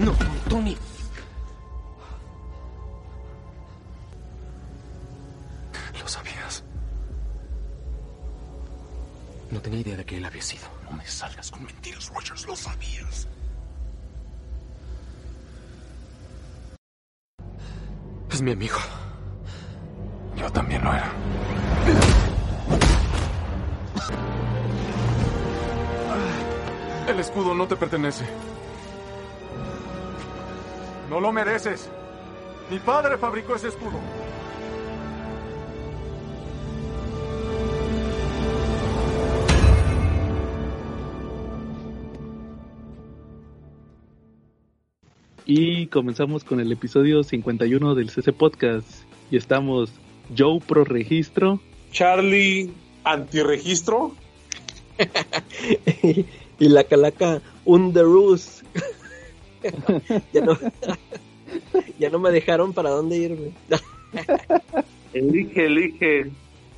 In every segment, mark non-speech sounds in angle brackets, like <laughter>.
No, Tony. Lo sabías. No tenía idea de que él había sido. No me salgas con mentiras, Rogers. Lo sabías. Es mi amigo. Yo también lo era. El escudo no te pertenece. No lo mereces. Mi padre fabricó ese escudo. Y comenzamos con el episodio 51 del CC Podcast. Y estamos Joe Pro Registro. Charlie Antiregistro. <laughs> y la calaca Underus. <laughs> ya, no, <laughs> ya no me dejaron para dónde irme. <laughs> elige, elige.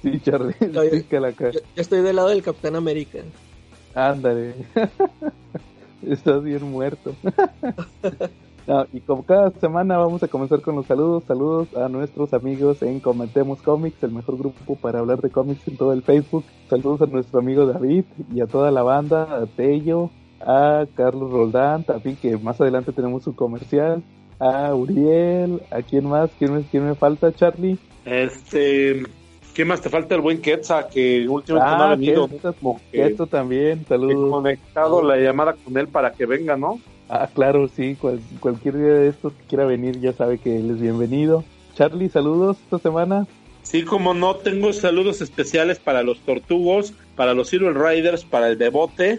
Sí, Charlie. No, yo, calaca. yo, yo estoy del lado del Capitán América. Ándale. Estás bien muerto. No, y como cada semana vamos a comenzar con los saludos. Saludos a nuestros amigos en Comentemos Comics, el mejor grupo para hablar de cómics en todo el Facebook. Saludos a nuestro amigo David y a toda la banda, a Tello, a Carlos Roldán, también que más adelante tenemos su comercial, a Uriel, a quién más, quién me, quién me falta, Charlie. Este, ¿qué más te falta? El buen Quetza, que últimamente no ha Ah, venido. Quetzal, Como que Quetzal también, he saludos. conectado la llamada con él para que venga, ¿no? Ah, claro, sí, cual- cualquier día de estos que quiera venir ya sabe que él es bienvenido. Charlie, saludos esta semana. Sí, como no, tengo saludos especiales para los Tortugos, para los Silver Riders, para el Bebote,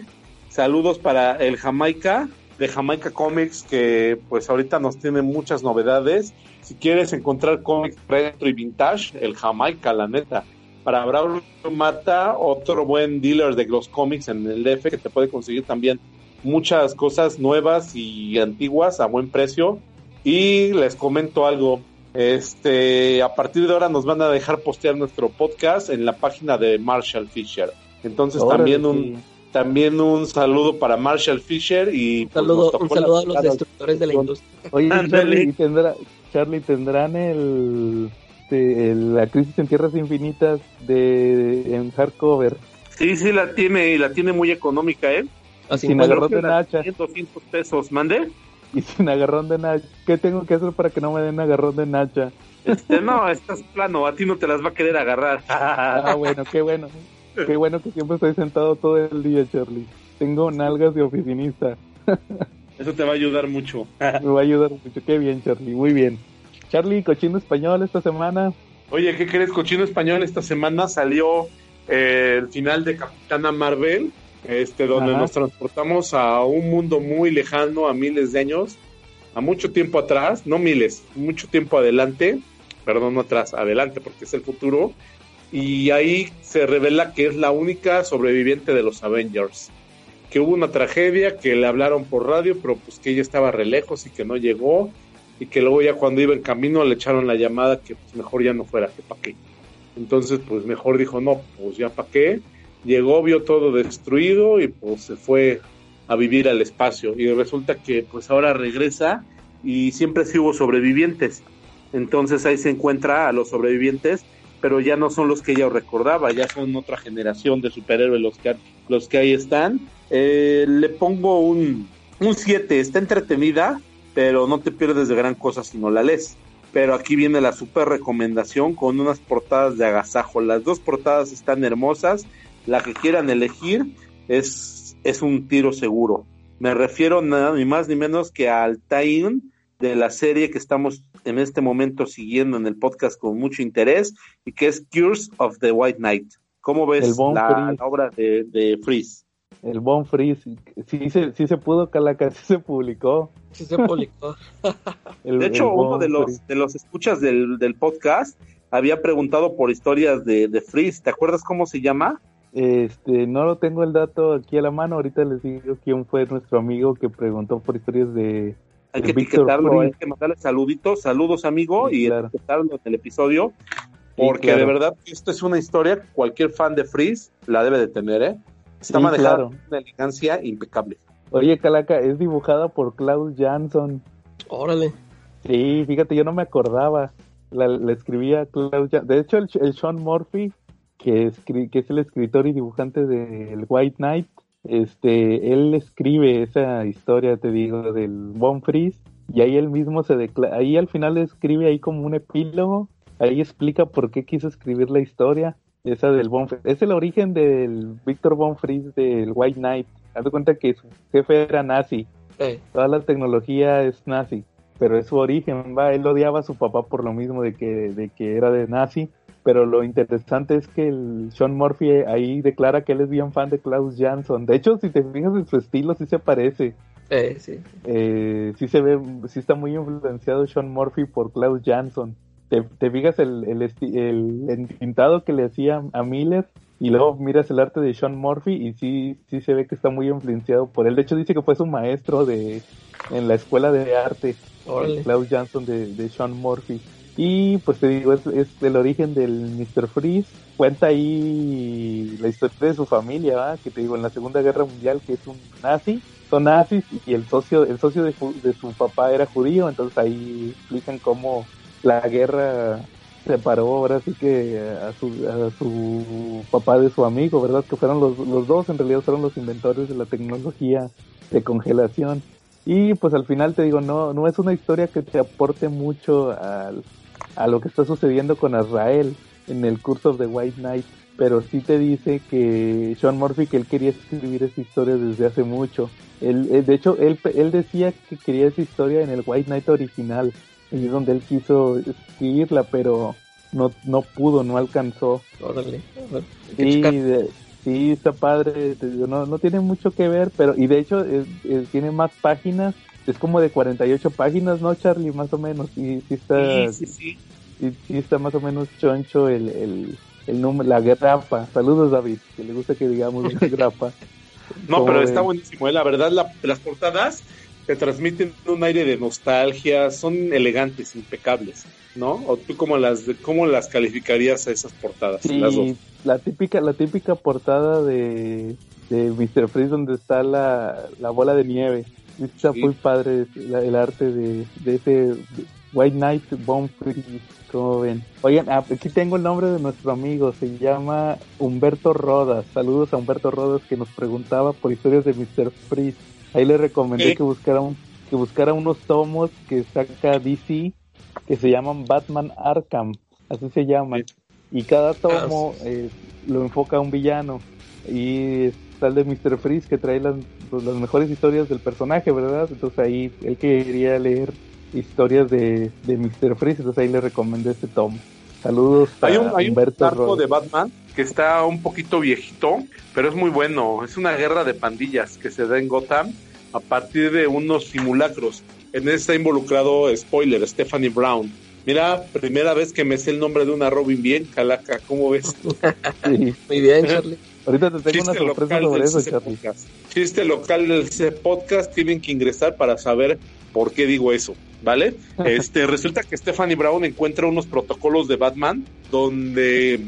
saludos para el Jamaica, de Jamaica Comics, que pues ahorita nos tiene muchas novedades. Si quieres encontrar cómics retro y vintage, el Jamaica, la neta. Para Braulio Mata, otro buen dealer de los cómics en el DF, que te puede conseguir también muchas cosas nuevas y antiguas a buen precio. Y les comento algo. Este, a partir de ahora nos van a dejar postear nuestro podcast en la página de Marshall Fisher. Entonces Órale, también un. También un saludo para Marshall Fisher y Un pues, saludo, un saludo a los destructores de la industria. Oye. Charlie, ¿y tendrá, Charlie, ¿tendrán el, este, el- la crisis en tierras infinitas de en hardcover? Sí, sí la tiene y la tiene muy económica, ¿eh? Así Sin agarrón de nacha 100, 200 pesos, mande. y sin agarrón de nacha. ¿Qué tengo que hacer para que no me den agarrón de nacha? Este, no, estás plano, a ti no te las va a querer agarrar. <laughs> Ah, bueno, qué bueno. Qué bueno que siempre estoy sentado todo el día, Charlie. Tengo nalgas de oficinista. Eso te va a ayudar mucho. Me va a ayudar mucho. Qué bien, Charlie. Muy bien. Charlie, cochino español esta semana. Oye, ¿qué crees? Cochino Español esta semana salió eh, el final de Capitana Marvel, este, donde Ajá. nos transportamos a un mundo muy lejano, a miles de años, a mucho tiempo atrás, no miles, mucho tiempo adelante, perdón, no atrás, adelante, porque es el futuro, y ahí se revela que es la única sobreviviente de los Avengers. Que hubo una tragedia, que le hablaron por radio, pero pues que ella estaba re lejos y que no llegó, y que luego ya cuando iba en camino le echaron la llamada que pues mejor ya no fuera, que pa' qué. Entonces pues mejor dijo, no, pues ya pa' qué. Llegó, vio todo destruido y pues se fue a vivir al espacio. Y resulta que pues ahora regresa y siempre sí hubo sobrevivientes. Entonces ahí se encuentra a los sobrevivientes, pero ya no son los que ella recordaba, ya son otra generación de superhéroes los que, los que ahí están. Eh, le pongo un 7, está entretenida, pero no te pierdes de gran cosa si no la lees. Pero aquí viene la super recomendación con unas portadas de agasajo. Las dos portadas están hermosas. La que quieran elegir es, es un tiro seguro. Me refiero nada ni más ni menos que al tie de la serie que estamos en este momento siguiendo en el podcast con mucho interés y que es Cures of the White Knight. ¿Cómo ves la, obra de, de Freeze? El Bon Freeze. Sí se, sí se pudo, Calaca, sí se publicó. Sí se publicó. <laughs> El- De hecho, uno de los, Freeze. de los escuchas del, del podcast había preguntado por historias de, de Freeze. ¿Te acuerdas cómo se llama? Este, no lo tengo el dato aquí a la mano. Ahorita les digo quién fue nuestro amigo que preguntó por historias de. Hay de que etiquetarlo, hay que mandarle saluditos, saludos amigo, Sí, y claro. etiquetarlo en el episodio. Porque claro. de verdad, esto es una historia que cualquier fan de Freeze la debe de tener, ¿eh? Está Sí, manejada claro. con una elegancia impecable. Oye, Calaca, es dibujada por Klaus Jansson. Órale. Sí, fíjate, yo no me acordaba. La, la escribía Klaus Jansson. De hecho, el, el Sean Murphy, que, escri- que es el escritor y dibujante del White Knight, este, él escribe esa historia, te digo, del Von Freeze, y ahí él mismo se declara, ahí al final escribe ahí como un epílogo, ahí explica por qué quiso escribir la historia, esa del Von Freeze. Es el origen del Victor Von Freeze del White Knight. Haz de cuenta que su jefe era nazi, toda la tecnología es nazi, pero es su origen, va, él odiaba a su papá por lo mismo de que, de que era de nazi, pero lo interesante es que el Sean Murphy ahí declara que él es bien fan de Klaus Jansson, de hecho si te fijas en su estilo sí se parece, eh, sí. eh, sí se ve, sí está muy influenciado Sean Murphy por Klaus Jansson, te, te fijas el, el, el entintado que le hacía a Miller y luego miras el arte de Sean Murphy y sí, sí se ve que está muy influenciado por él. De hecho dice que fue su maestro de en la escuela de arte. Klaus Jansson de, de Sean Murphy. Y pues te digo, es, es el origen del Mr. Freeze. Cuenta ahí la historia de su familia, ¿va? que te digo, en la Segunda Guerra Mundial, que es un nazi, son nazis y el socio, el socio de, de su papá era judío, entonces ahí explican cómo la guerra separó ahora sí que a su, a su papá de su amigo, ¿verdad? Que fueron los, los dos, en realidad fueron los inventores de la tecnología de congelación. Y pues al final te digo, no, no es una historia que te aporte mucho al, a lo que está sucediendo con Israel en el curso of the White Knight, pero sí te dice que Sean Murphy que él quería escribir esa historia desde hace mucho. Él, eh, de hecho, él, él decía que quería esa historia en el White Knight original, y es donde él quiso escribirla, pero no, no pudo, no alcanzó. Órale. Sí, de- está padre, no, no tiene mucho que ver, pero, y de hecho es- es- tiene más páginas, es como de 48 páginas, ¿no, Charlie? Más o menos, y sí está, Sí, sí, sí. sí, sí está más o menos choncho el, el, el número, la grapa. Saludos, David, que le gusta que digamos la <laughs> grapa. No, ¿Cómo pero ven? está buenísimo. ¿eh? La verdad, la- las portadas te transmiten un aire de nostalgia, son elegantes, impecables, ¿no? ¿O tú cómo las, cómo las calificarías a esas portadas? Sí, Las dos. la típica, la típica portada de, de Mr. Freeze donde está la, la bola de nieve. Está Sí. muy padre el arte de, de ese White Knight Bomb Freeze, como ven. Oigan, ah, aquí tengo el nombre de nuestro amigo, se llama Humberto Rodas. Saludos a Humberto Rodas que nos preguntaba por historias de Mr. Freeze. Ahí le recomendé que buscara un, que buscara unos tomos que saca DC que se llaman Batman Arkham, así se llaman. Y cada tomo eh, lo enfoca a un villano. Y está el de Mr. Freeze que trae las, pues, las mejores historias del personaje, ¿verdad? Entonces ahí él quería leer historias de, de Mr. Freeze, entonces ahí le recomendé este tomo. Saludos a Hay un, hay un arco de Batman que está un poquito viejito, pero es muy bueno. Es una guerra de pandillas que se da en Gotham a partir de unos simulacros. En ese está involucrado, spoiler, Stephanie Brown. Mira, primera vez que me sé el nombre de una Robin bien, Calaca, ¿cómo ves? <laughs> Sí. Muy bien, Charlie. Ahorita te tengo una Chiste sorpresa local sobre eso, Charlie. Podcast. Chiste local del CC Podcast, tienen que ingresar para saber por qué digo eso, ¿vale? <laughs> Este, resulta que Stephanie Brown encuentra unos protocolos de Batman donde,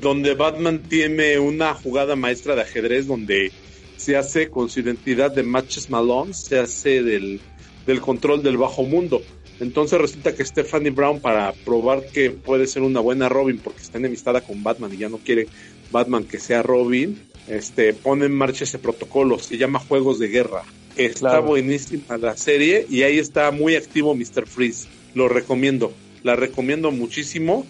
donde Batman tiene una jugada maestra de ajedrez donde se hace con su identidad de Matches Malone, se hace del, del control del bajo mundo. Entonces resulta que Stephanie Brown, para probar que puede ser una buena Robin, porque está enemistada con Batman y ya no quiere Batman que sea Robin, este, pone en marcha ese protocolo, se llama Juegos de Guerra. Está Claro. buenísima la serie y ahí está muy activo Mr. Freeze. Lo recomiendo, la recomiendo muchísimo.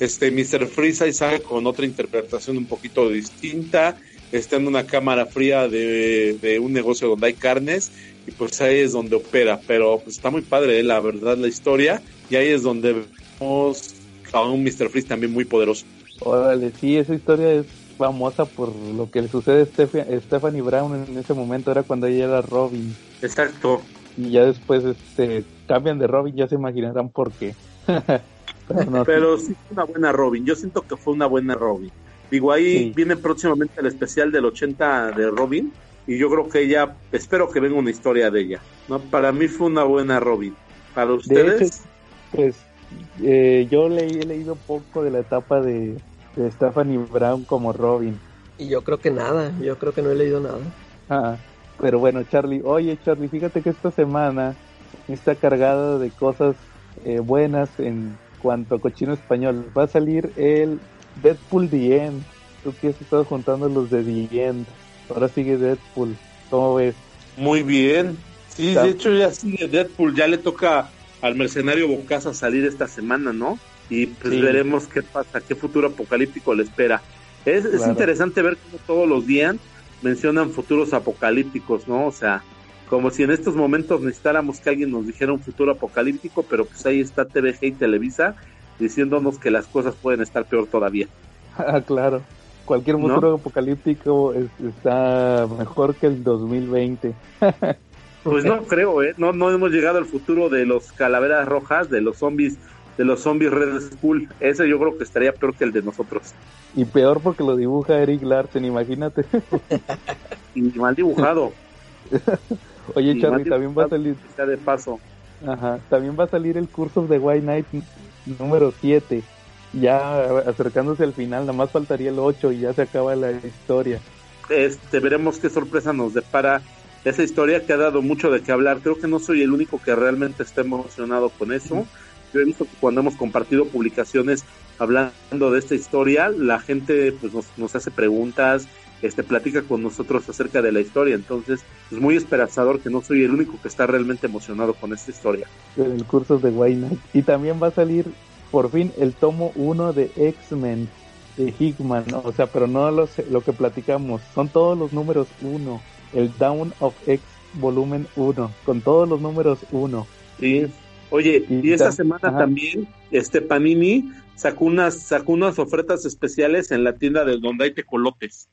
Este Mr. Freeze ahí sale con otra interpretación un poquito distinta. Está en una cámara fría de, de un negocio donde hay carnes y pues ahí es donde opera. Pero pues, está muy padre, eh, la verdad, la historia. Y ahí es donde vemos a un Mr. Freeze también muy poderoso. Órale, sí, esa historia es famosa por lo que le sucede a Steph- Stephanie Brown en ese momento, era cuando ella era Robin. Exacto. Y ya después este cambian de Robin, ya se imaginarán por qué. <laughs> Pero no, Pero sí fue una buena Robin. Yo siento que fue una buena Robin. Digo, ahí Sí. viene próximamente el especial del 80 de Robin. Y yo creo que ella, espero que venga una historia de ella. ¿no? Para mí fue una buena Robin. Para de ustedes, hecho, pues eh, yo leí, he leído poco de la etapa de, de Stephanie Brown como Robin. Y yo creo que nada, yo creo que no he leído nada. Ah, Pero bueno, Charlie, oye Charlie, fíjate que esta semana está cargada de cosas eh, buenas en cuanto a cochino español. Va a salir el Deadpool The End. Tú que has estado juntando los de The End. Ahora sigue Deadpool. ¿Cómo ves? Muy bien. Sí, de hecho ya sigue Deadpool, ya le toca al mercenario Bocasa salir esta semana, ¿no? Y pues Sí. veremos qué pasa, qué futuro apocalíptico le espera. Es, es interesante ver cómo todos los días mencionan futuros apocalípticos, ¿no? O sea, como si en estos momentos necesitáramos que alguien nos dijera un futuro apocalíptico, pero pues ahí está TVG y Televisa diciéndonos que las cosas pueden estar peor todavía. <laughs> Ah, claro. Cualquier ¿No? futuro apocalíptico es- está mejor que el 2020. <laughs> Pues no creo, ¿eh? No, no hemos llegado al futuro de los calaveras rojas, de los zombies, de los zombies Red Skull. Ese yo creo que estaría peor que el de nosotros. Y peor porque lo dibuja Eric Larsen, imagínate. <laughs> Y mal dibujado. <laughs> Oye, Charlie, también va a salir, sea de paso. ajá, también va a salir el Curse of the White Knight número 7. Ya acercándose al final, nada más faltaría el 8 y ya se acaba la historia. Este, veremos qué sorpresa nos depara esa historia que ha dado mucho de qué hablar. Creo que no soy el único que realmente está emocionado con eso. Yo he visto que cuando hemos compartido publicaciones hablando de esta historia, la gente pues nos, nos hace preguntas, este platica con nosotros acerca de la historia. Entonces, es muy esperanzador que no soy el único que está realmente emocionado con esta historia. El Curse of the White Knight. Y también va a salir por fin el tomo 1 de X-Men de Hickman. ¿no? O sea, pero no los, lo que platicamos, son todos los números 1. El Down of X volumen 1, con todos los números 1. Sí. Oye, Y esta semana ajá. también, este Panini sacó unas, sacó unas ofertas especiales en la tienda de donde hay tecolotes.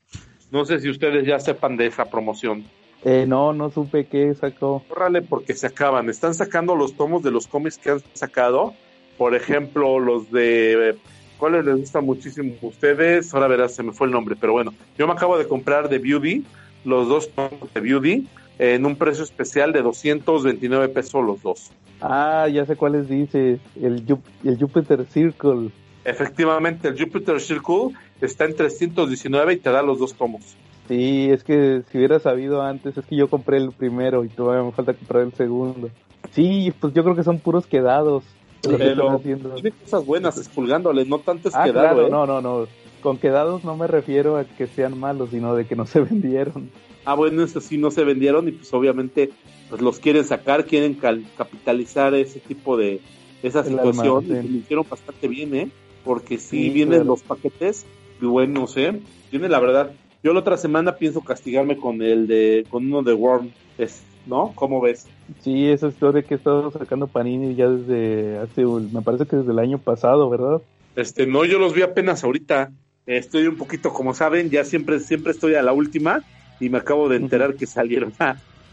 No sé si ustedes ya sepan de esa promoción. Eh, no, no supe qué sacó. Córrale porque se acaban. Están sacando los tomos de los cómics que han sacado. Por ejemplo, los de... ¿Cuáles les gusta muchísimo a ustedes? Ahora verás, se me fue el nombre. Pero bueno, yo me acabo de comprar de Beauty, los dos tomos de Beauty, en un precio especial de 229 pesos los dos. Ah, ya sé cuáles dices. El, el Jupiter Circle. Efectivamente, el Jupiter Circle está en 319 y te da los dos tomos. Sí, es que si hubiera sabido antes, es que yo compré el primero y todavía me falta comprar el segundo. Sí, pues yo creo que son puros quedados. lo que Pero haciendo. tiene cosas buenas expulgándole, no tanto es Ah, quedado, claro, ¿eh? no, no, no. Con quedados no me refiero a que sean malos, sino de que no se <laughs> vendieron. Ah, bueno, eso sí no se vendieron y pues obviamente pues los quieren sacar, quieren capitalizar ese tipo de esa El situación y lo hicieron bastante bien, ¿eh? Porque si Sí, vienen claro. los paquetes, y bueno, no sé, viene la verdad. Yo la otra semana pienso castigarme con el de con uno de Worm, es, ¿no? ¿Cómo ves? Sí, esa historia que he estado sacando Panini ya desde hace, me parece que desde el año pasado, ¿verdad? Este, no, yo los vi apenas ahorita. Estoy un poquito, como saben, ya siempre siempre estoy a la última y me acabo de enterar que salieron.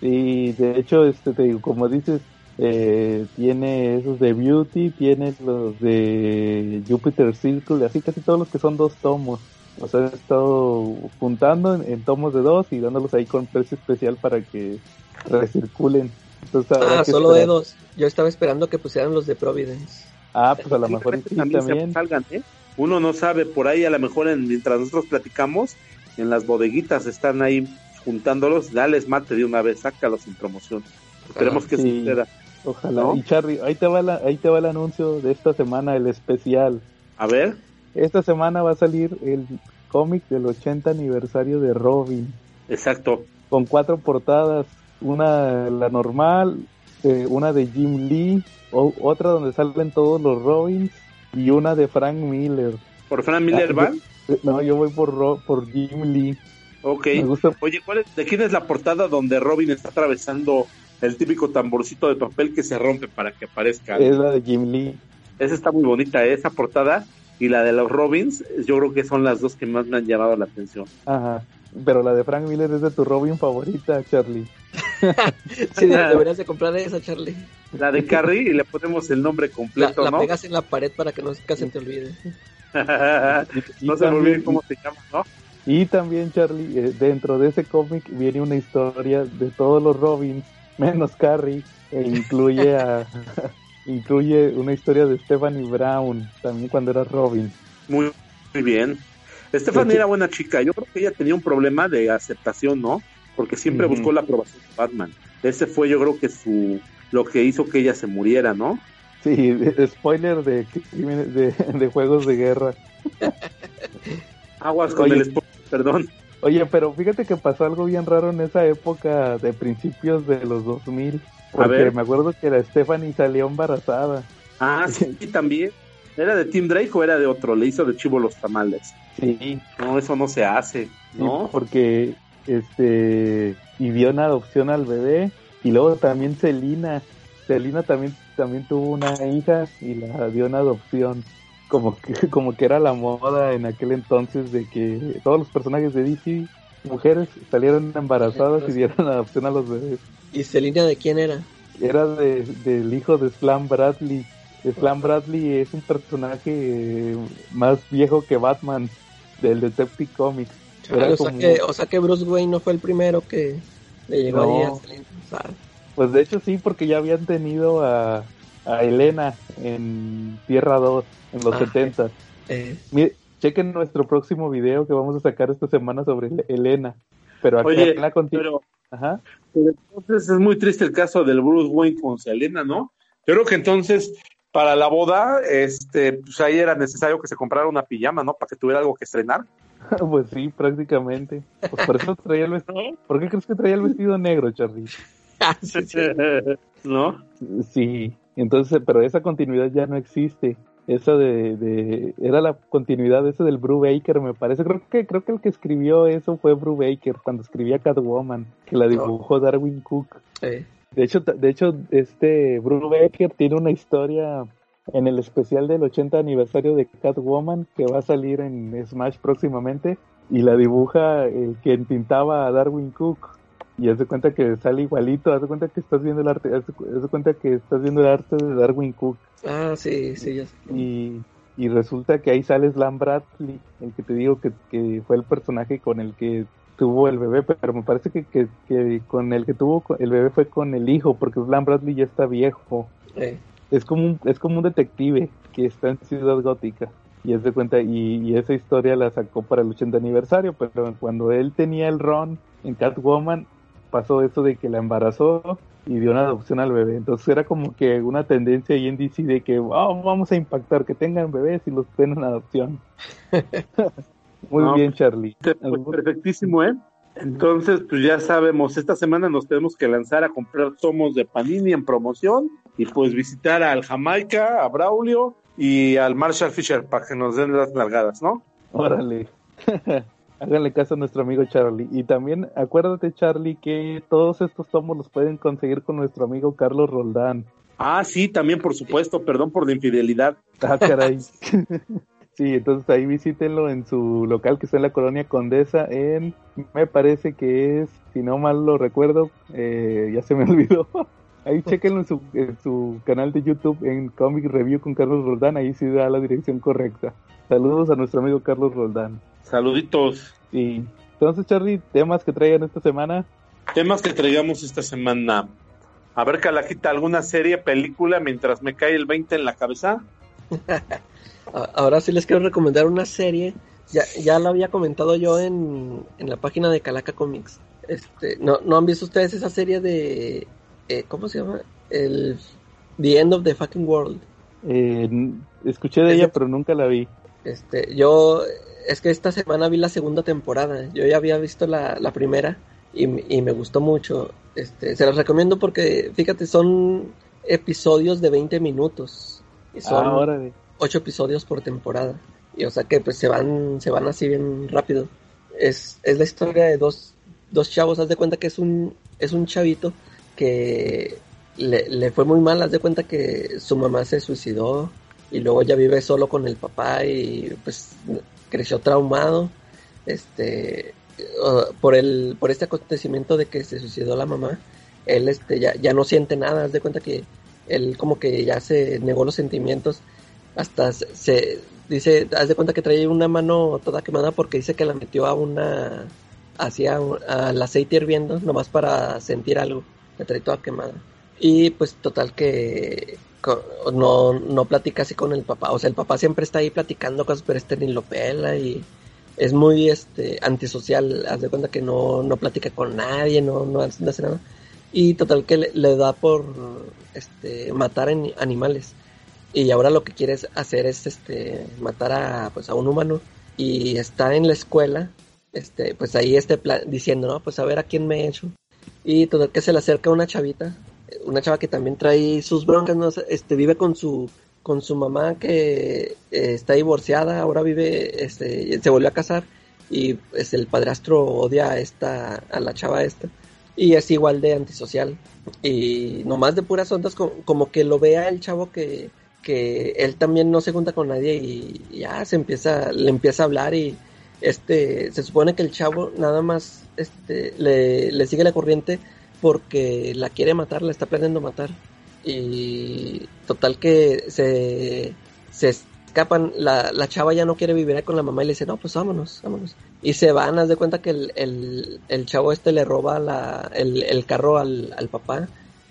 Sí, de hecho, este, te digo, como dices, eh, tiene esos de Beauty, tiene los de Jupiter Circle, así casi todos los que son dos tomos. O sea, he estado juntando en, en tomos de dos y dándolos ahí con precio especial para que recirculen. Entonces, Ah, que solo esperar. de dos. Yo estaba esperando que pusieran los de Providence. Ah, pues a lo mejor y que sí también se también. salgan, ¿eh? Uno no sabe, por ahí a lo mejor en- mientras nosotros platicamos, en las bodeguitas están ahí juntándolos, dales mate de una vez, sácalos sin promoción. Esperemos que Sí. suceda. Ojalá. ¿no? Y Charlie, ahí te, va la, ahí te va el anuncio de esta semana, el especial. A ver, Esta semana va a salir el cómic del 80 aniversario de Robin. exacto. con cuatro portadas, una la normal, eh, una de Jim Lee, o- otra donde salen todos los Robins y una de Frank Miller. ¿Por Fran Miller Ah, van? No, yo voy por Ro- por Jim Lee. Ok. Me gusta. Oye, ¿cuál es- ¿de quién es la portada donde Robin está atravesando el típico tamborcito de papel que se rompe para que aparezca? Es la de Jim Lee. Esa está muy bonita, ¿eh? esa portada. Y la de los Robins, yo creo que son las dos que más me han llamado la atención. Ajá. Pero la de Frank Miller es de tu Robin favorita, Charlie. <laughs> Sí, de- deberías de comprar esa, Charlie. La de Carrie y le ponemos el nombre completo, la ¿no? pegas en la pared para que nunca se te olvide. <laughs> Y- no se me olvide cómo se llama, ¿no? Y también, Charlie, eh, dentro de ese cómic viene una historia de todos los Robins, menos Carrie, e incluye a <laughs> incluye una historia de Stephanie Brown, también cuando era Robin. Muy, muy bien. Stephanie era buena chica. Yo creo que ella tenía un problema de aceptación, ¿no? porque siempre Ujú. buscó la aprobación de Batman. Ese fue yo creo que su lo que hizo que ella se muriera, ¿no? Sí, spoiler de, de, de juegos de guerra. Aguas con Oye. el spoiler, perdón. Oye, pero fíjate que pasó algo bien raro en esa época de principios de los 2000. A Porque ver. me acuerdo que la Stephanie salió embarazada. Ah, <laughs> sí, también. ¿Era de Tim Drake o era de otro? Le hizo de chivo los tamales. Sí, No, eso no se hace, ¿no? Sí, porque este y dio en adopción al bebé y luego también Celina Celina también también tuvo una hija y la dio en adopción como que <laughs> como que era la moda en aquel entonces de que todos los personajes de DC mujeres salieron embarazadas y dieron <laughs> adopción a los bebés ¿Y Selina de quién era? era de, del hijo de Slam Bradley Slam Bradley es un personaje más viejo que Batman del Detective Comics Era o, sea como- que, o sea que Bruce Wayne no fue el primero que le llegó No. a Selina. Pues de hecho sí, porque ya habían tenido a, a Elena en Tierra 2 en los Ah, 70. eh, Mire, chequen nuestro próximo video que vamos a sacar esta semana sobre Ele- Elena. Pero acá Oye, la pero, Ajá. pero entonces es muy triste el caso del Bruce Wayne con Selena, ¿no? Yo creo que entonces para la boda, este, pues ahí era necesario que se comprara una pijama, ¿no? Para que tuviera algo que estrenar. <laughs> pues sí, prácticamente. Pues por eso traía el vestido. <laughs> ¿Por qué crees que traía el vestido negro, Charlie? <laughs> sí, sí. <laughs> ¿No? Sí, entonces, pero esa continuidad ya no existe. Esa de, de era la continuidad esa del Brew Baker, me parece. Creo que creo que el que escribió eso fue Brew Baker cuando escribía Catwoman, que la dibujó Darwin Cook. Eh, De hecho, de hecho, este Bruce Baker tiene una historia en el especial del 80 aniversario de Catwoman que va a salir en Smash próximamente y la dibuja el quien pintaba a Darwin Cook y haz de cuenta que sale igualito, haz de cuenta que estás viendo el arte, haz de, cuenta que estás viendo el arte de Darwin Cook ah, sí, sí, ya sé. y, y resulta que ahí sale Slam Bradley, el que te digo que, que fue el personaje con el que tuvo el bebé, pero me parece que, que, que con el que tuvo el bebé fue con el hijo, porque Slam Bradley ya está viejo. Eh, Es como un, es como un detective que está en Ciudad Gótica. Y es de cuenta, y, y esa historia la sacó para el 80 aniversario, pero cuando él tenía el ron en Catwoman, pasó eso de que la embarazó y dio una adopción al bebé. Entonces era como que una tendencia ahí en DC de que "Oh, vamos a impactar, que tengan bebés y los den en adopción. <laughs> Muy No, bien, Charlie. Pues perfectísimo, ¿eh? Entonces, pues ya sabemos, esta semana nos tenemos que lanzar a comprar tomos de Panini en promoción y pues visitar al Jamaica, a Braulio y al Marshall Fisher para que nos den las nalgadas, ¿no? Órale. <laughs> Háganle caso a nuestro amigo Charlie. Y también acuérdate, Charlie, que todos estos tomos los pueden conseguir con nuestro amigo Carlos Roldán. Ah, sí, también por supuesto, perdón por la infidelidad. Ah, caray. <laughs> sí, entonces ahí visítenlo en su local que está en la colonia Condesa, en, me parece que es, si no mal lo recuerdo, eh, ya se me <laughs> olvidó. Ahí chequenlo en su, en su canal de YouTube en Comic Review con Carlos Roldán, ahí sí da la dirección correcta. Saludos a nuestro amigo Carlos Roldán. Saluditos. Sí. Entonces, Charlie, temas que traigan esta semana. Temas que traigamos esta semana. A ver, Calajita, ¿alguna serie, película mientras me cae el 20 en la cabeza? <laughs> Ahora sí les quiero recomendar una serie. Ya, ya lo había comentado yo en, en la página de Calaca Comics. Este, ¿no, ¿No han visto ustedes esa serie de... eh, ¿Cómo se llama? El The End of the Fucking World. Eh, escuché de ella, pero nunca la vi. Este, yo... Es que esta semana vi la segunda temporada. Yo ya había visto la, la primera y, y me gustó mucho. Este, se las recomiendo porque, fíjate, son episodios de 20 minutos. Y son, Ah, ocho episodios por temporada. Y o sea que pues se van, se van así bien rápido. Es, es la historia de dos, dos chavos, haz de cuenta que es un, es un chavito que le, le fue muy mal, haz de cuenta que su mamá se suicidó y luego ya vive solo con el papá y pues creció traumado, este, por el, por este acontecimiento de que se suicidó la mamá, él este ya, ya no siente nada, haz de cuenta que él como que ya se negó los sentimientos hasta se, dice, haz de cuenta que trae una mano toda quemada porque dice que la metió a una hacia al aceite hirviendo nomás para sentir algo, la trae toda quemada. Y pues total que no, no platica así con el papá, o sea, el papá siempre está ahí platicando cosas, pero este ni lo pela y es muy este antisocial, haz de cuenta que no, no platica con nadie, no, no hace nada. Y total que le, le da por este matar en animales. Y ahora lo que quiere hacer es este matar a pues a un humano y está en la escuela, este pues ahí este diciendo, "No, pues a ver a quién me he hecho." Y total que se le acerca una chavita, una chava que también trae sus broncas, ¿no? este vive con su con su mamá que eh, está divorciada, ahora vive, este, se volvió a casar y pues, el padrastro odia a esta, a la chava esta y es igual de antisocial y nomás de puras ondas como, que lo vea el chavo que, que él también no se junta con nadie y ya se empieza, le empieza a hablar y este, se supone que el chavo nada más este, le, sigue la corriente porque la quiere matar, la está planeando matar. Y total que se, se escapan, la, la, chava ya no quiere vivir con la mamá y le dice, no, pues vámonos, vámonos. Y se van, haz de cuenta que el, el, el chavo este le roba la, el, el carro al, al, papá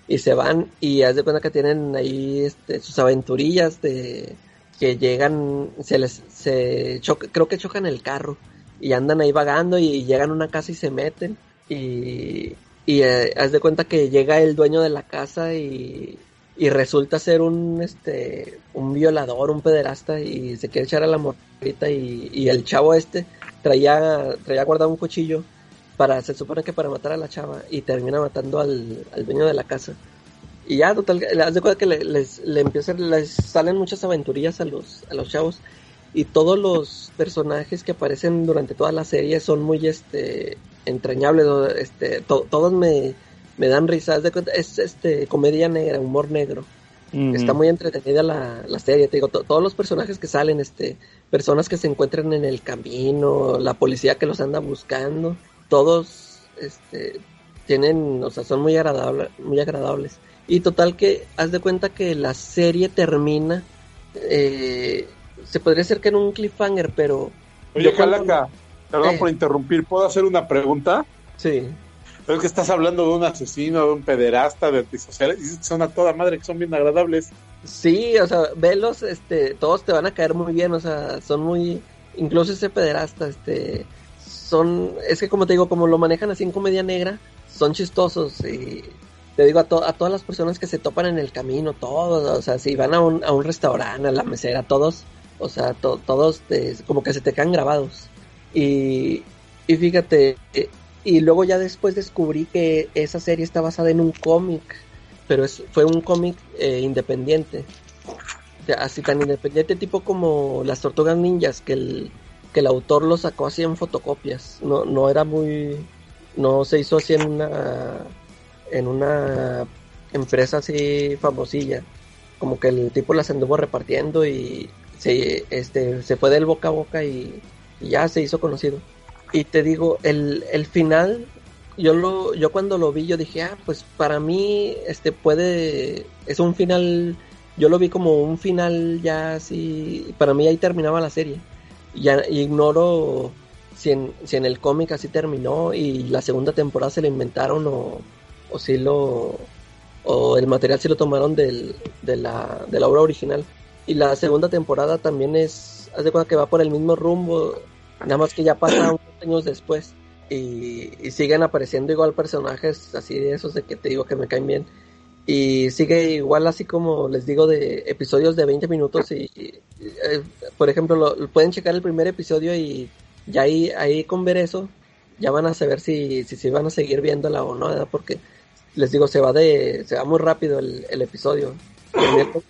y se van y haz de cuenta que tienen ahí este, sus aventurillas de que llegan, se les, se choca, creo que chocan el carro y andan ahí vagando y llegan a una casa y se meten y, y eh, haz de cuenta que llega el dueño de la casa y, y resulta ser un este un violador, un pederasta y se quiere echar a la morrita y, y el chavo este traía traía guardado un cuchillo para se supone que para matar a la chava y termina matando al, al dueño de la casa. Y ya total haz de cuenta que le, les, le empiezan les salen muchas aventurillas a los a los chavos y todos los personajes que aparecen durante toda la serie son muy este entrañables, este todos me me dan risas de cuenta, es este comedia negra, humor negro. Está muy entretenida la, la serie, te digo, todos los personajes que salen, este, personas que se encuentran en el camino, la policía que los anda buscando, todos este tienen, o sea, son muy agradables, muy agradables. Y total que haz de cuenta que la serie termina eh, se podría decir que en un cliffhanger, pero Oye, Calaca, perdón eh. por interrumpir, ¿puedo hacer una pregunta? Sí. Pero es que estás hablando de un asesino, de un pederasta, de antisociales, y son a toda madre que son bien agradables. Sí, o sea, velos, este, todos te van a caer muy bien, o sea, son muy, incluso ese pederasta, este, son, es que como te digo, como lo manejan así en comedia negra, son chistosos y te digo a, a todas las personas que se topan en el camino, todos, o sea, si van a un, a un restaurante, a la mesera, todos, o sea, todos te, como que se te caen grabados. Y, y fíjate, y luego ya después descubrí que esa serie está basada en un cómic, pero es, fue un cómic eh, independiente. así tan independiente tipo como las tortugas ninjas, que el, que el autor lo sacó así en fotocopias. No, no era muy... No se hizo así en una... En una empresa así famosilla. Como que el tipo las anduvo repartiendo y se, este, se fue del boca a boca y ya se hizo conocido. Y te digo, el, el final, yo lo, yo cuando lo vi, yo dije, ah, pues para mí, este puede, es un final, yo lo vi como un final ya así, para mí ahí terminaba la serie. Ya ignoro si en, si en el cómic así terminó y la segunda temporada se la inventaron o, o si lo, o el material si lo tomaron del, de, la, de la obra original. Y la segunda temporada también es, haz de cuenta que va por el mismo rumbo, Nada más que ya pasa unos años después y, siguen apareciendo igual personajes así de esos de que te digo que me caen bien. Y sigue igual así como les digo de episodios de 20 minutos y, eh, por ejemplo lo, pueden checar el primer episodio y ya ahí, ahí con ver eso ya van a saber si, si, van a seguir viéndola o no, porque les digo se va de se va muy rápido el episodio.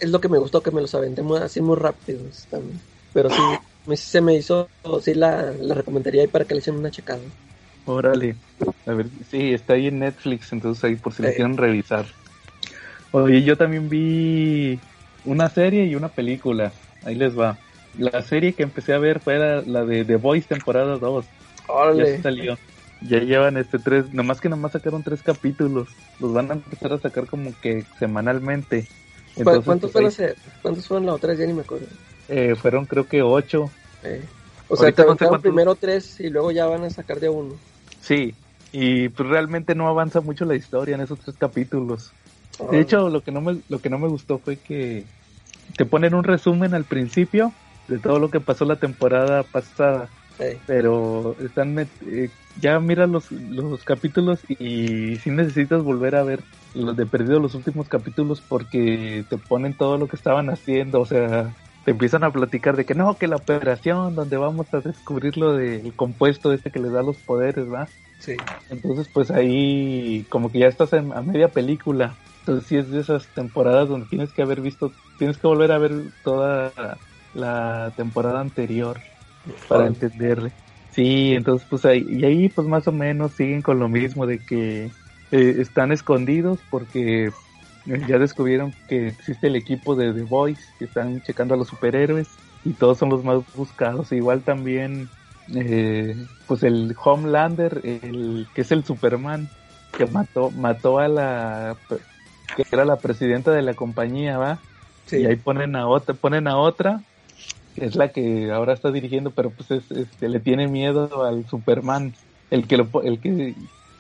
Es lo que me gustó que me los aventé así muy rápido también. Pero sí, se me hizo, sí la, la recomendaría ahí para que le echen una checada. Órale, a ver, sí, está ahí en Netflix, entonces ahí por si le quieren revisar. Oye, yo también vi una serie y una película, ahí les va. La serie que empecé a ver fue la, de The Voice temporada 2. Órale. Ya salió. Ya llevan este tres, nomás que nomás sacaron tres capítulos. Los van a empezar a sacar como que semanalmente. ¿Cuántos, fueron ¿Cuántos fueron la otra? Ya ni me acuerdo. Eh, fueron creo que ocho. O sea, te no primero tres y luego ya van a sacar de uno. Sí, y pues realmente no avanza mucho la historia en esos tres capítulos. De hecho, lo que no me lo que no me gustó fue que te ponen un resumen al principio de todo lo que pasó la temporada pasada Eh, pero están met- eh, ya mira los, los capítulos y si necesitas volver a ver los de perdido los últimos capítulos porque te ponen todo lo que estaban haciendo, o sea, te empiezan a platicar de que no, que la operación donde vamos a descubrir lo del compuesto este que les da los poderes, ¿va? sí. Entonces, pues ahí como que ya estás en, a media película. Entonces, sí es de esas temporadas donde tienes que haber visto, tienes que volver a ver toda la temporada anterior para entenderle. Sí, entonces, pues ahí, y ahí, pues más o menos siguen con lo mismo de que eh, están escondidos porque eh, ya descubrieron que existe el equipo de The Boys que están checando a los superhéroes y todos son los más buscados. Igual también, eh, pues el Homelander, el que es el Superman, que mató, mató a la, que era la presidenta de la compañía, ¿va? Sí. Y ahí ponen a otra, ponen a otra, que es la que ahora está dirigiendo, pero pues es, este, le tiene miedo al Superman, el que lo, el que,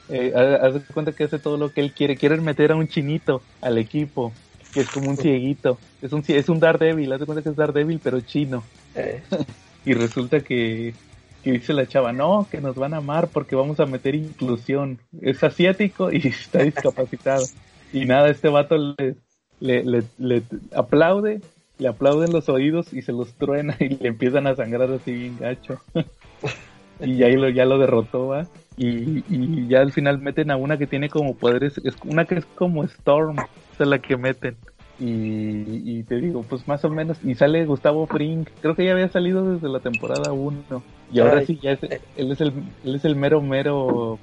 eh, haz de cuenta que hace todo lo que él quiere, quiere meter a un chinito al equipo, que es como un cieguito, es un, es un Daredevil, haz de cuenta que es Daredevil pero chino, Eh, <laughs> y resulta que, que dice la chava, no, que nos van a amar porque vamos a meter inclusión, es asiático y <laughs> está discapacitado, y nada, este vato le, le, le, le aplaude, le aplauden los oídos y se los truena y le empiezan a sangrar así bien gacho. <laughs> y ahí lo, ya lo derrotó, ¿va? Y, y ya al final meten a una que tiene como poderes, es una que es como Storm, es la que meten. Y, y te digo, pues más o menos, y sale Gustavo Fring, creo que ya había salido desde la temporada 1. Y ahora Ay. sí, ya es, él es el, él es el mero mero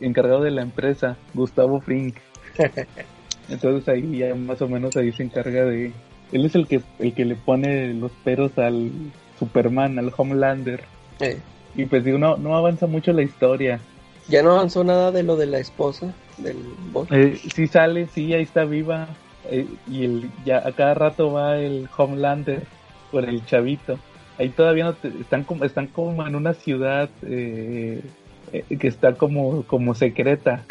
encargado de la empresa, Gustavo Fring. <laughs> Entonces ahí ya más o menos ahí se encarga de, él es el que el que le pone los peros al Superman, al Homelander. eh. Y pues digo, no, no avanza mucho la historia. Ya no avanzó nada de lo de la esposa del boss. Eh, sí sale, sí, ahí está viva. eh, y el, ya a cada rato va el Homelander por el chavito. Ahí todavía no te- están como están como en una ciudad eh, eh, que está como como secreta.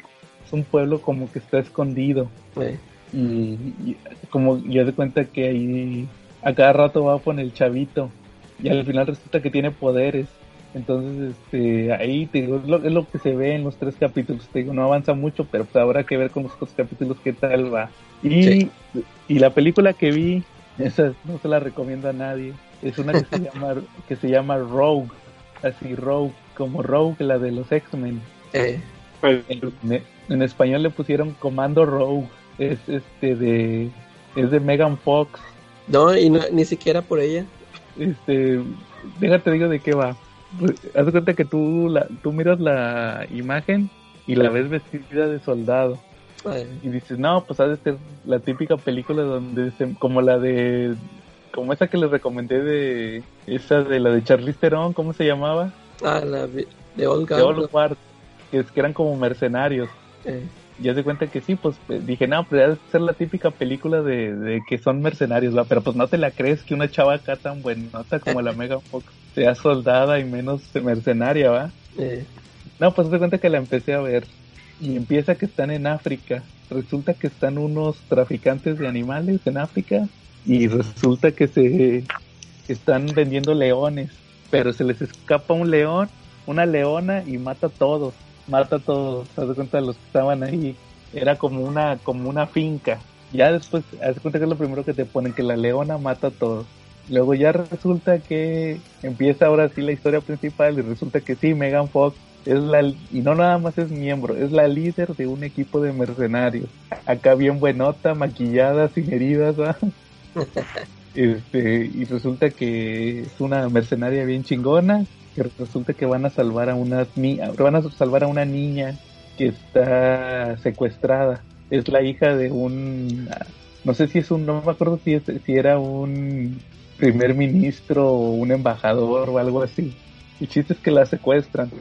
Es un pueblo como que está escondido. Y, y como yo de cuenta que ahí a cada rato va con el chavito y al final resulta que tiene poderes entonces este ahí te digo es lo, es lo que se ve en los tres capítulos te digo no avanza mucho pero pues habrá que ver con los otros capítulos qué tal va y, Sí. y la película que vi esa no se la recomiendo a nadie es una que se <laughs> llama que se llama Rogue así Rogue como Rogue la de los X-Men eh, Pues, en, en español le pusieron Comando Rogue. Es este de es de Megan Fox. no, y no, ni siquiera por ella. Este, déjate digo de qué va. Pues, Haz de cuenta que tú la, tú miras la imagen y la ves vestida de soldado y dices, "No, pues ha de ser la típica película donde se- como la de como esa que les recomendé de esa de la de Charlize Theron, ¿cómo se llamaba? ah, la de Old De que, es, que eran como mercenarios. Eh, ya se cuenta que sí, pues eh, dije, no, pues debe ser la típica película de, de que son mercenarios, ¿va? pero pues no te la crees que una chava acá tan buenota como la <laughs> Mega Fox sea soldada y menos mercenaria, ¿va? eh, No, pues se cuenta que la empecé a ver y empieza que están en África. Resulta que están unos traficantes de animales en África y resulta que se que están vendiendo leones, pero se les escapa un león, una leona y mata a todos, mata a todos. Haz de cuenta los que estaban ahí, era como una como una finca. Ya después, haz de cuenta que es lo primero que te ponen que la leona mata a todos. Luego ya resulta que empieza ahora sí la historia principal y resulta que sí, Megan Fox es la y no nada más es miembro, es la líder de un equipo de mercenarios. Acá bien buenota, maquillada, sin heridas. <laughs> Este, y resulta que es una mercenaria bien chingona, que resulta que van a salvar a una ni van a salvar a una niña que está secuestrada. Es la hija de un no sé si es un no me acuerdo si es, si era un primer ministro o un embajador o algo así. El chiste es que la secuestran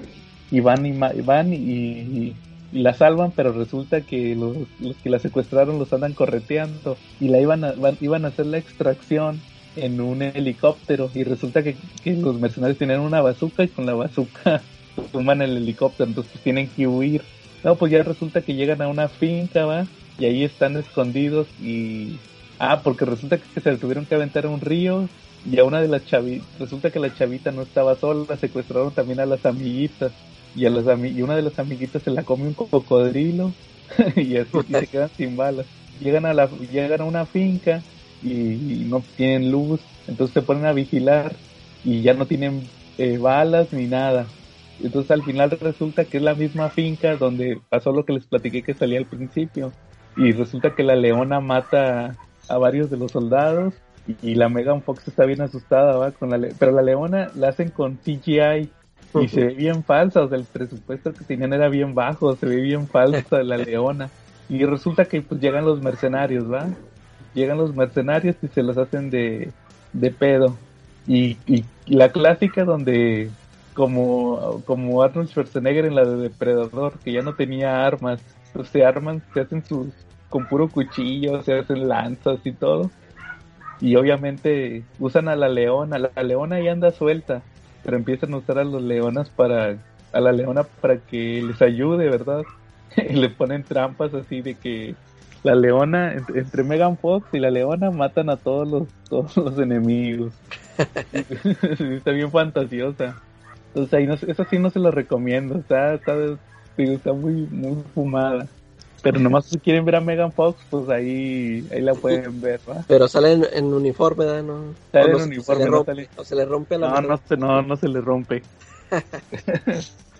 y van y van y, la salvan, pero resulta que los, los que la secuestraron los andan correteando y la iban a, van- iban a hacer la extracción en un helicóptero y resulta que, que los mercenarios tienen una bazooka y con la bazooka <laughs> toman el helicóptero, entonces pues, tienen que huir. No, pues ya resulta que llegan a una finca, ¿va? Y ahí están escondidos y... Ah, porque resulta que se tuvieron que aventar a un río y a una de las chavitas, resulta que la chavita no estaba sola, secuestraron también a las amiguitas y a las ami- y una de las amiguitas se la come un cocodrilo <laughs> y así y se <laughs> quedan sin balas. Llegan a la llegan a una finca y, y no tienen luz, entonces se ponen a vigilar y ya no tienen eh, balas ni nada. Entonces al final resulta que es la misma finca donde pasó lo que les platiqué que salía al principio. Y resulta que la leona mata a varios de los soldados y, la Megan Fox está bien asustada, ¿va? Con la le- pero la leona la hacen con CGI y se ve bien falsa, o sea, el presupuesto que tenían era bien bajo, se ve bien falsa la <laughs> leona. Y resulta que pues llegan los mercenarios, ¿va? Llegan los mercenarios y se los hacen de, de pedo. Y, y la clásica donde como, como Arnold Schwarzenegger en la de Depredador, que ya no tenía armas, pues, se arman, se hacen sus con puro cuchillo, se hacen lanzas y todo. Y obviamente usan a la leona, la, leona ahí anda suelta, pero empiezan a usar a los leonas para a la leona para que les ayude, ¿verdad? y <laughs> le ponen trampas así de que la leona entre, Megan Fox y la leona matan a todos los todos los enemigos. <laughs> está bien fantasiosa. Entonces ahí no, sí no se lo recomiendo, está, está, está muy, muy fumada. Pero nomás si quieren ver a Megan Fox, pues ahí, ahí la pueden ver, ¿va? Pero sale en, en uniforme, ¿verdad? No, Sale en no uniforme, se no rompe, sale- o se le rompe la No, no se, no, no se le rompe. <laughs>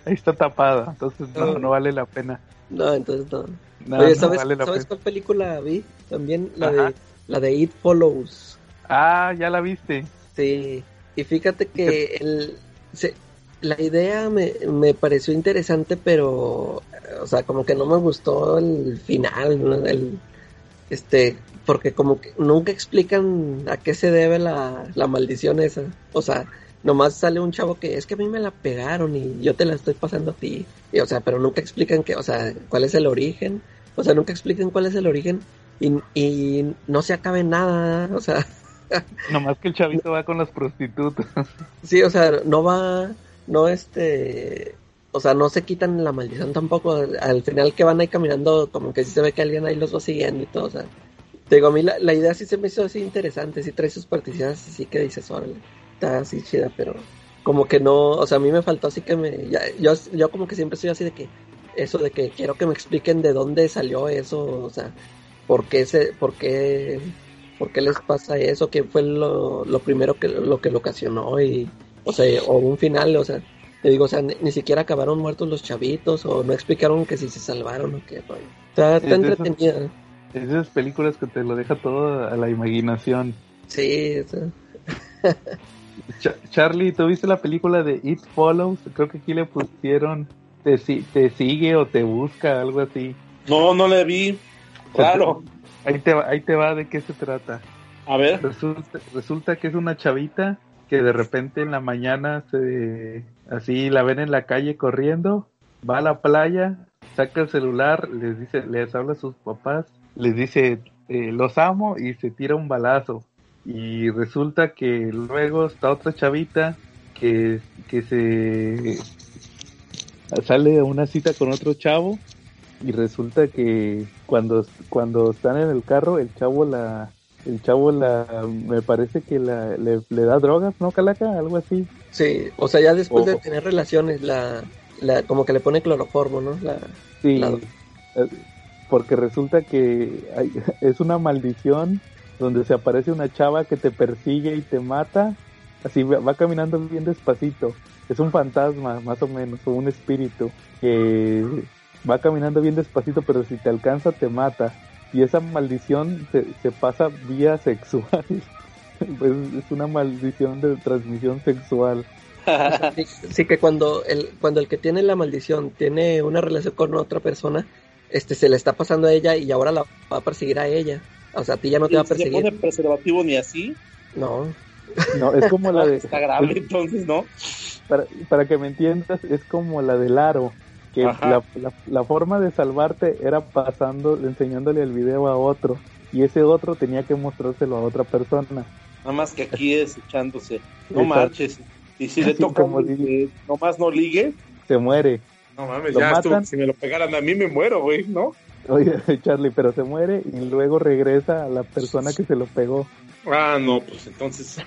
ahí está tapada, entonces no, no vale la pena. No, entonces no. No, Oye, no ¿sabes, vale la ¿sabes pena. cuál película vi? También la Ajá. de la de It Follows. Ah, ya la viste. Sí. Y fíjate que el, se- la idea me, me pareció interesante, pero, o sea, como que no me gustó el final, ¿no? El, este, porque como que nunca explican a qué se debe la, la maldición esa. O sea, nomás sale un chavo que es que a mí me la pegaron y yo te la estoy pasando a ti. Y, o sea, pero nunca explican que, o sea, cuál es el origen. O sea, nunca explican cuál es el origen y, y no se acabe nada. O sea, Nomás que el chavito <laughs> va con las prostitutas. Sí, o sea, no va, no este, o sea, no se quitan la maldición tampoco. Al final que van ahí caminando, como que sí se ve que alguien ahí los va siguiendo y todo, o sea. Te digo, a mí la, la idea sí se me hizo así interesante, sí trae sus partidas y sí que dices, órale, está así chida, pero como que no, o sea, a mí me faltó así que me, yo, yo como que siempre estoy así de que, eso de que quiero que me expliquen de dónde salió eso, o sea, por qué se, por qué, por qué les pasa eso, qué fue lo, lo primero que lo que lo ocasionó y, o sea, o un final, o sea, te digo, o sea, ni, ni siquiera acabaron muertos los chavitos o no explicaron que si se salvaron o qué, rollo. Está, está Es de esas- entretenida. Esas películas que te lo deja todo a la imaginación. Sí, o sea, Cha- Charlie, ¿tú viste la película de It Follows? Creo que aquí le pusieron te, si- te sigue o te busca, algo así. No, no le vi. Claro. Ahí te, va, ahí te va de qué se trata. A ver. Resulta, resulta que es una chavita que de repente en la mañana se así la ven en la calle corriendo, va a la playa, saca el celular, les dice, les habla a sus papás, les dice eh, los amo y se tira un balazo. Y resulta que luego está otra chavita que, que se sale a una cita con otro chavo y resulta que cuando, cuando están en el carro el chavo la el chavo la me parece que la, le, le da drogas, ¿no, Calaca? Algo así. sí, o sea, ya después de tener relaciones, la, la, como que le pone cloroformo, ¿no? La, Sí, Claro. eh, porque resulta que hay- <laughs> es una maldición donde se aparece una chava que te persigue y te mata, así va va caminando bien despacito. Es un fantasma, más o menos, o un espíritu que va caminando bien despacito, pero si te alcanza te mata. Y esa maldición se, se pasa vía sexual. <laughs> Pues es una maldición de transmisión sexual. sí, sí que cuando el, cuando el que tiene la maldición tiene una relación con otra persona, este se le está pasando a ella y ahora la va a perseguir a ella. O sea, a ti ya no te va a ¿Se pone perseguir. preservativo ni así? No. No, es como la de... <laughs> Está grave entonces, ¿no? para, para que me entiendas, es como la del aro, que la, la, la forma de salvarte era pasando, enseñándole el video a otro, y ese otro tenía que mostrárselo a otra persona. Nada más que aquí es echándose. No Exacto. marches. Y si le <laughs> toca nomás no ligue, Se muere. no mames, Lo ya estuvo. matan. Si me lo pegaran a mí me muero, güey, ¿no? Oye, <laughs> Charlie, pero se muere y luego regresa a la persona que se lo pegó. Ah, no, pues entonces.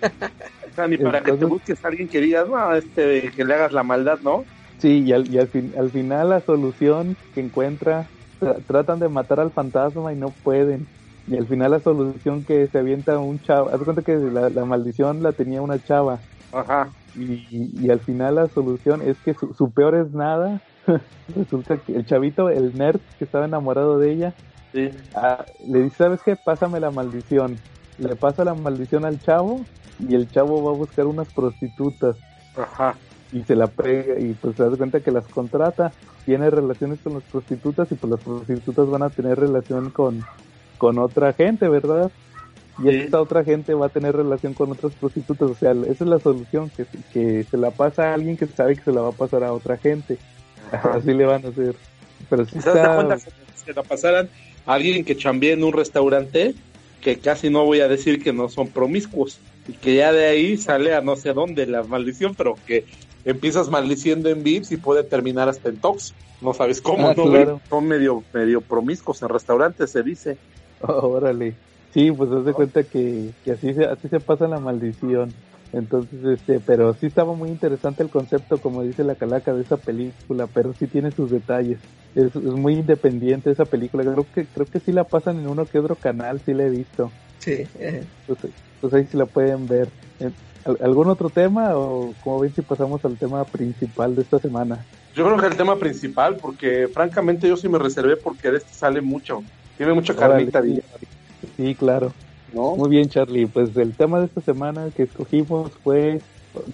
O sea, ni para que te busques a alguien que digas, no, este, que le hagas la maldad, ¿no? Sí, y al, y al, fin- al final la solución que encuentra, tra- tratan de matar al fantasma y no pueden. Y al final la solución que se avienta un chavo, haz cuenta que la, la maldición la tenía una chava. Ajá. Y, y al final la solución es que su, su peor es nada. <laughs> Resulta que el chavito, el nerd que estaba enamorado de ella, Sí. ah, le dice, ¿sabes qué? Pásame la maldición. Le pasa la maldición al chavo y el chavo va a buscar unas prostitutas Ajá. Y se la pega y pues se da cuenta que las contrata, tiene relaciones con las prostitutas y pues las prostitutas van a tener relación con, con otra gente, ¿verdad? Y Sí. esta otra gente va a tener relación con otras prostitutas, o sea, esa es la solución, que, que se la pasa a alguien que sabe que se la va a pasar a otra gente. Así le van a hacer. Pero sí ¿Te das está... cuenta si se la pasaran a alguien que chambea en un restaurante que casi no voy a decir que no son promiscuos y que ya de ahí sale a no sé dónde la maldición, pero que empiezas maldiciendo en VIPs y puede terminar hasta en Tox. No sabes cómo, Ah, ¿no? claro. Son medio, medio promiscuos en restaurantes, se dice. <laughs> Órale. Sí, pues haz de cuenta que, que así se, así se pasa la maldición. Entonces, este, pero sí estaba muy interesante el concepto, como dice la calaca de esa película, pero sí tiene sus detalles. Es, es muy independiente esa película. Creo que, creo que sí la pasan en uno que otro canal, sí la he visto. Sí, eh, Entonces, pues ahí sí la pueden ver. ¿Al- ¿Algún otro tema o como ven si pasamos al tema principal de esta semana? Yo creo que el tema principal, porque francamente yo sí me reservé porque de este sale mucho. Tiene mucha carnita, Órale, sí, sí, claro. ¿no? Muy bien, Charlie. Pues el tema de esta semana que escogimos fue,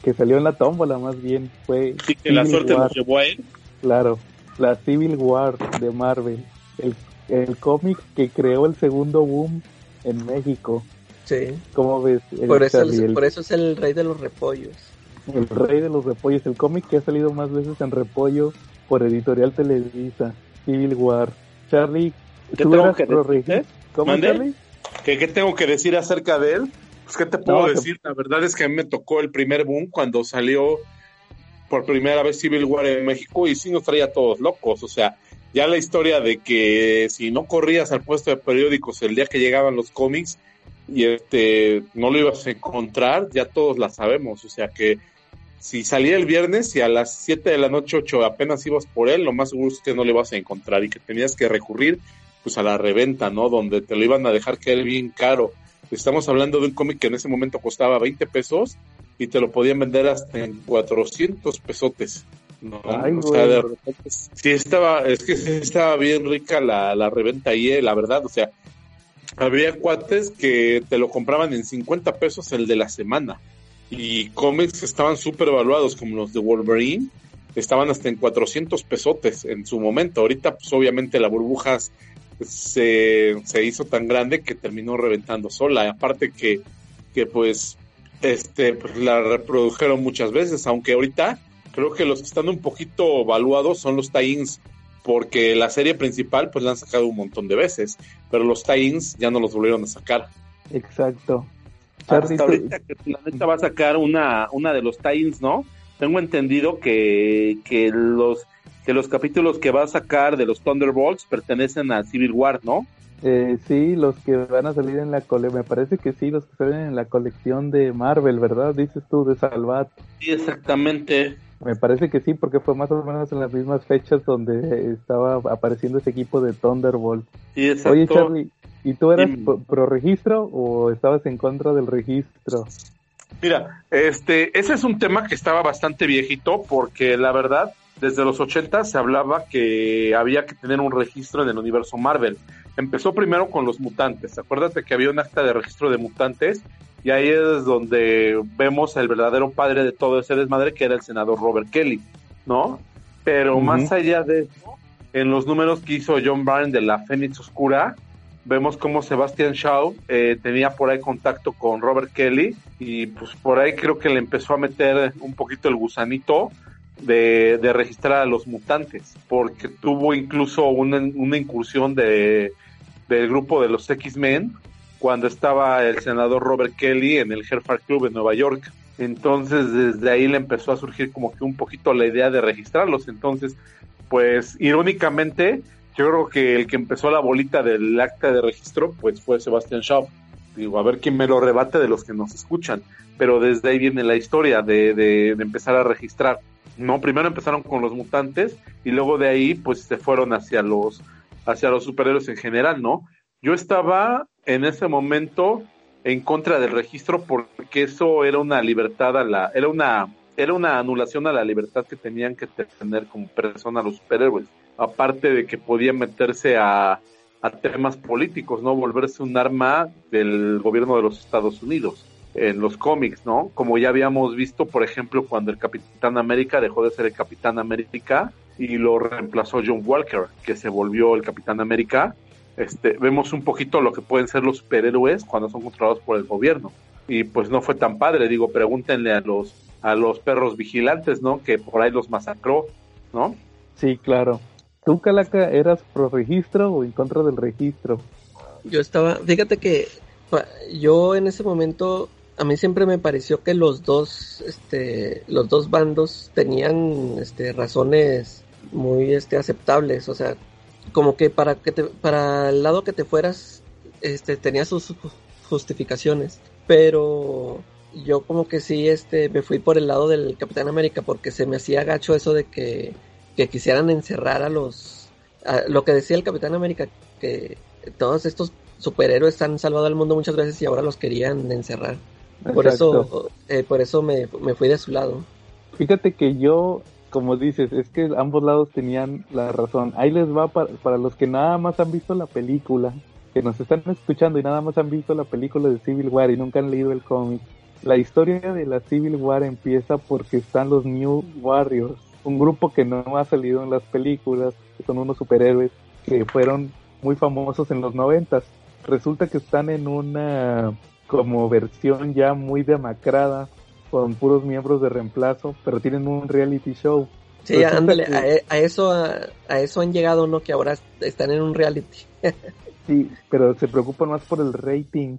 que salió en la tómbola más bien, fue Sí, que la Civil suerte War. nos llevó a él. Claro, la Civil War de Marvel, el, el cómic que creó el segundo boom en México. Sí. ¿Cómo ves? eh, Por eso, Charlie? el- el, por eso es el rey de los repollos. el rey de los repollos, el cómic que ha salido más veces en repollo por Editorial Televisa, Civil War. Charlie, ¿Qué ¿tú tengo que pro decirte? regi- ¿Cómo, ¿Mande? Charlie? ¿Qué, qué tengo que decir acerca de él? Pues, ¿qué te puedo No, que- decir? La verdad es que a mí me tocó el primer boom cuando salió por primera vez Civil War en México y sí nos traía a todos locos. O sea, ya la historia de que si no corrías al puesto de periódicos el día que llegaban los cómics y este no lo ibas a encontrar, ya todos la sabemos. O sea que si salía el viernes y a las 7 de la noche, 8 apenas ibas por él, lo más seguro es que no le vas a encontrar y que tenías que recurrir pues a la reventa, ¿no? Donde te lo iban a dejar caer bien caro. Estamos hablando de un cómic que en ese momento costaba 20 pesos y te lo podían vender hasta en 400 pesotes. ¿no? Ay, o sea, de repente sí estaba, es que sí estaba bien rica la, la reventa ahí, eh, la verdad, o sea, había cuates que te lo compraban en 50 pesos el de la semana y cómics estaban súper evaluados como los de Wolverine estaban hasta en 400 pesotes en su momento. Ahorita, pues obviamente la burbuja se, se hizo tan grande que terminó reventando sola. Aparte que, que pues, este, pues la reprodujeron muchas veces, aunque ahorita creo que los que están un poquito evaluados son los tie-ins, porque la serie principal pues la han sacado un montón de veces, pero los tie-ins ya no los volvieron a sacar. Exacto. Hasta ahorita que la neta va a sacar una, una de los tie-ins, ¿no? Tengo entendido que, que los que los capítulos que va a sacar de los Thunderbolts pertenecen a Civil War, ¿no? Eh, sí, los que van a salir en la cole, me parece que sí, los que salen en la colección de Marvel, ¿verdad? Dices tú de Salvat. Sí, exactamente. Me parece que sí, porque fue más o menos en las mismas fechas donde estaba apareciendo ese equipo de Thunderbolt. Sí, exacto. Oye, Charlie, ¿y tú eras pro registro o estabas en contra del registro? Mira, este, ese es un tema que estaba bastante viejito porque la verdad, desde los 80 se hablaba que había que tener un registro en el universo Marvel. Empezó primero con los mutantes. Acuérdate que había un acta de registro de mutantes y ahí es donde vemos el verdadero padre de todo ese desmadre que era el senador Robert Kelly, ¿no? Pero más allá de eso, en los números que hizo John Byrne de la Fénix Oscura, vemos cómo Sebastian Shaw eh, tenía por ahí contacto con Robert Kelly y pues por ahí creo que le empezó a meter un poquito el gusanito de, de registrar a los mutantes, porque tuvo incluso una, incursión de, del grupo de los X-Men cuando estaba el senador Robert Kelly en el Herford Club en Nueva York. Entonces desde ahí le empezó a surgir como que un poquito la idea de registrarlos. Entonces, pues irónicamente, yo creo que el que empezó la bolita del acta de registro, pues fue Sebastian Shaw. Digo, a ver quién me lo rebate de los que nos escuchan. Pero desde ahí viene la historia de, de, de empezar a registrar. No, primero empezaron con los mutantes y luego de ahí pues se fueron hacia los hacia los superhéroes en general, ¿no? Yo estaba en ese momento en contra del registro porque eso era una libertad a la era una era una anulación a la libertad que tenían que tener como persona los superhéroes, aparte de que podían meterse a, a temas políticos, ¿no? Volverse un arma del gobierno de los Estados Unidos en los cómics, ¿no? Como ya habíamos visto, por ejemplo, cuando el Capitán América dejó de ser el Capitán América y lo reemplazó John Walker, que se volvió el Capitán América. Este, vemos un poquito lo que pueden ser los superhéroes cuando son controlados por el gobierno. Y pues no fue tan padre, digo, pregúntenle a los a los perros vigilantes, ¿no? Que por ahí los masacró, ¿no? Sí, claro. ¿Tú, Calaca, eras pro registro o en contra del registro? Yo estaba, fíjate que yo en ese momento a mí siempre me pareció que los dos, este, los dos bandos tenían, este, razones muy, este, aceptables, o sea, como que para que te, para el lado que te fueras, este, tenía sus justificaciones, pero yo como que sí, este, me fui por el lado del Capitán América porque se me hacía gacho eso de que, que quisieran encerrar a los, lo que decía el Capitán América, que todos estos superhéroes han salvado al mundo muchas veces y ahora los querían encerrar. Por eso, eh, por eso me, me, fui de su lado. Fíjate que yo, como dices, es que ambos lados tenían la razón. Ahí les va para, para los que nada más han visto la película, que nos están escuchando y nada más han visto la película de Civil War y nunca han leído el cómic. La historia de la Civil War empieza porque están los New Warriors, un grupo que no ha salido en las películas, que son unos superhéroes que fueron muy famosos en los noventas. Resulta que están en una como versión ya muy demacrada, con puros miembros de reemplazo, pero tienen un reality show. Sí, ándale, que... a, a, eso a, a, eso han llegado, ¿no? Que ahora están en un reality. <laughs> sí, pero se preocupan más por el rating,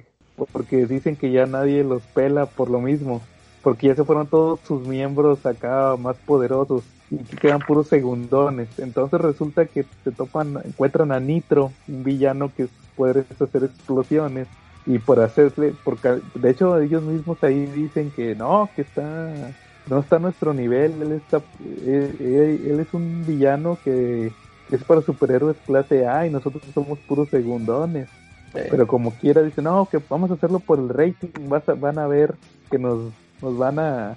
porque dicen que ya nadie los pela por lo mismo, porque ya se fueron todos sus miembros acá más poderosos y que quedan puros segundones. Entonces resulta que se topan, encuentran a Nitro, un villano que puede hacer explosiones y por hacerle, porque de hecho ellos mismos ahí dicen que no, que está, no está a nuestro nivel, él está, él, él, él es un villano que es para superhéroes clase A y nosotros somos puros segundones. Sí. Pero como quiera dice, no, que vamos a hacerlo por el rating, vas a, van a ver que nos, nos van a,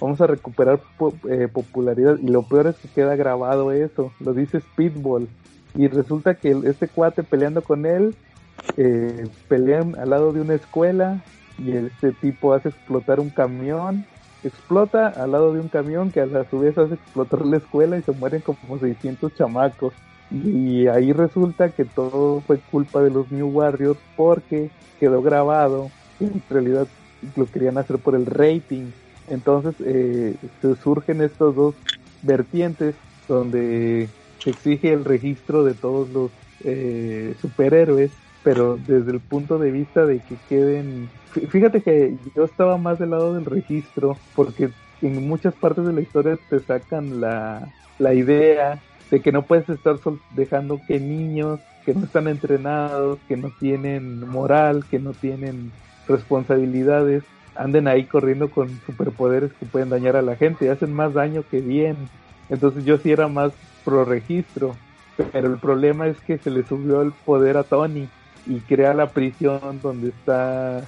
vamos a recuperar po, eh, popularidad y lo peor es que queda grabado eso, lo dice Speedball y resulta que este cuate peleando con él eh, pelean al lado de una escuela y este tipo hace explotar un camión, explota al lado de un camión que a su vez hace explotar la escuela y se mueren como 600 chamacos. Y ahí resulta que todo fue culpa de los New Warriors porque quedó grabado en realidad lo querían hacer por el rating. Entonces eh, se surgen estos dos vertientes donde se exige el registro de todos los eh, superhéroes pero desde el punto de vista de que queden... Fíjate que yo estaba más del lado del registro, porque en muchas partes de la historia te sacan la, la idea de que no puedes estar dejando que niños que no están entrenados, que no tienen moral, que no tienen responsabilidades, anden ahí corriendo con superpoderes que pueden dañar a la gente y hacen más daño que bien. Entonces yo sí era más pro registro, pero el problema es que se le subió el poder a Tony y crea la prisión donde está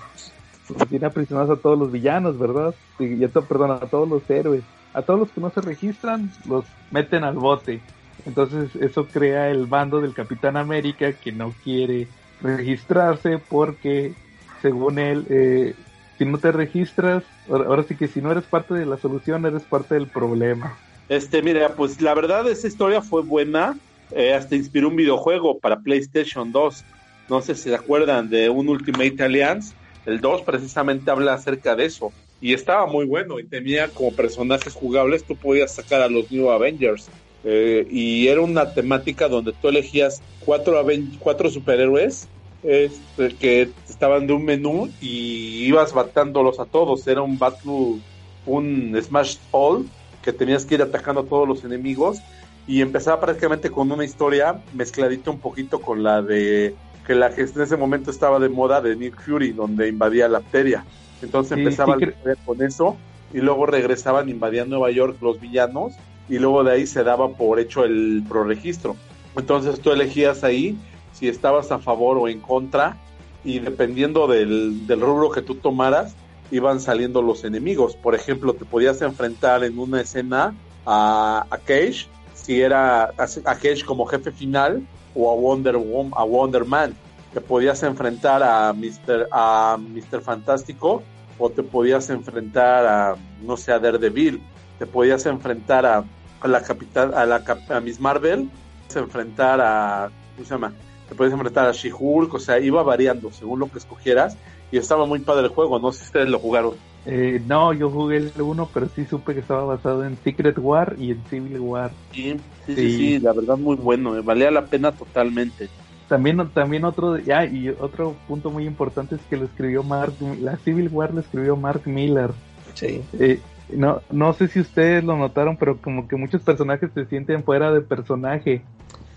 tiene aprisionados a todos los villanos, ¿verdad? Y, esto, perdón, a todos los héroes. A todos los que no se registran, los meten al bote. Entonces eso crea el bando del Capitán América que no quiere registrarse porque, según él, eh, si no te registras, ahora sí que si no eres parte de la solución, eres parte del problema. Este, mira, pues la verdad esa historia fue buena, eh, hasta inspiró un videojuego para PlayStation 2 no sé si se acuerdan de un Ultimate Alliance, el 2 precisamente habla acerca de eso. Y estaba muy bueno y tenía como personajes jugables, tú podías sacar a los New Avengers. Eh, y era una temática donde tú elegías cuatro, cuatro superhéroes este, que estaban de un menú y ibas batándolos a todos. Era un battle, un Smash All, que tenías que ir atacando a todos los enemigos. Y empezaba prácticamente con una historia mezcladita un poquito con la de que la que en ese momento estaba de moda de Nick Fury, donde invadía la bacteria. Entonces Sí, empezaba sí, historia con eso y luego regresaban, invadían Nueva York los villanos y luego de ahí se daba por hecho el proregistro. Entonces tú elegías ahí si estabas a favor o en contra y dependiendo del, del rubro que tú tomaras iban saliendo los enemigos. Por ejemplo, te podías enfrentar en una escena a, a Cage si era a, a Cage como jefe final o a Wonder Woman, a Wonder Man. Te podías enfrentar a Mr. a Mr. Fantástico o te podías enfrentar a no sé a Daredevil, te podías enfrentar a, a la capitán a la a Miss Marvel, te podías enfrentar a ¿cómo se llama? Te podías enfrentar a She-Hulk, o sea, iba variando según lo que escogieras y estaba muy padre el juego, no sé si ustedes lo jugaron. Eh, no, yo jugué el 1, pero sí supe que estaba basado en Secret War y en Civil War. Sí, sí, sí, Sí. sí, la verdad muy bueno, eh, valía la pena totalmente. También, también otro, ya, y otro punto muy importante es que lo escribió Mark, la Civil War lo escribió Mark Miller. Sí. Eh, no, no sé si ustedes lo notaron, pero como que muchos personajes se sienten fuera de personaje.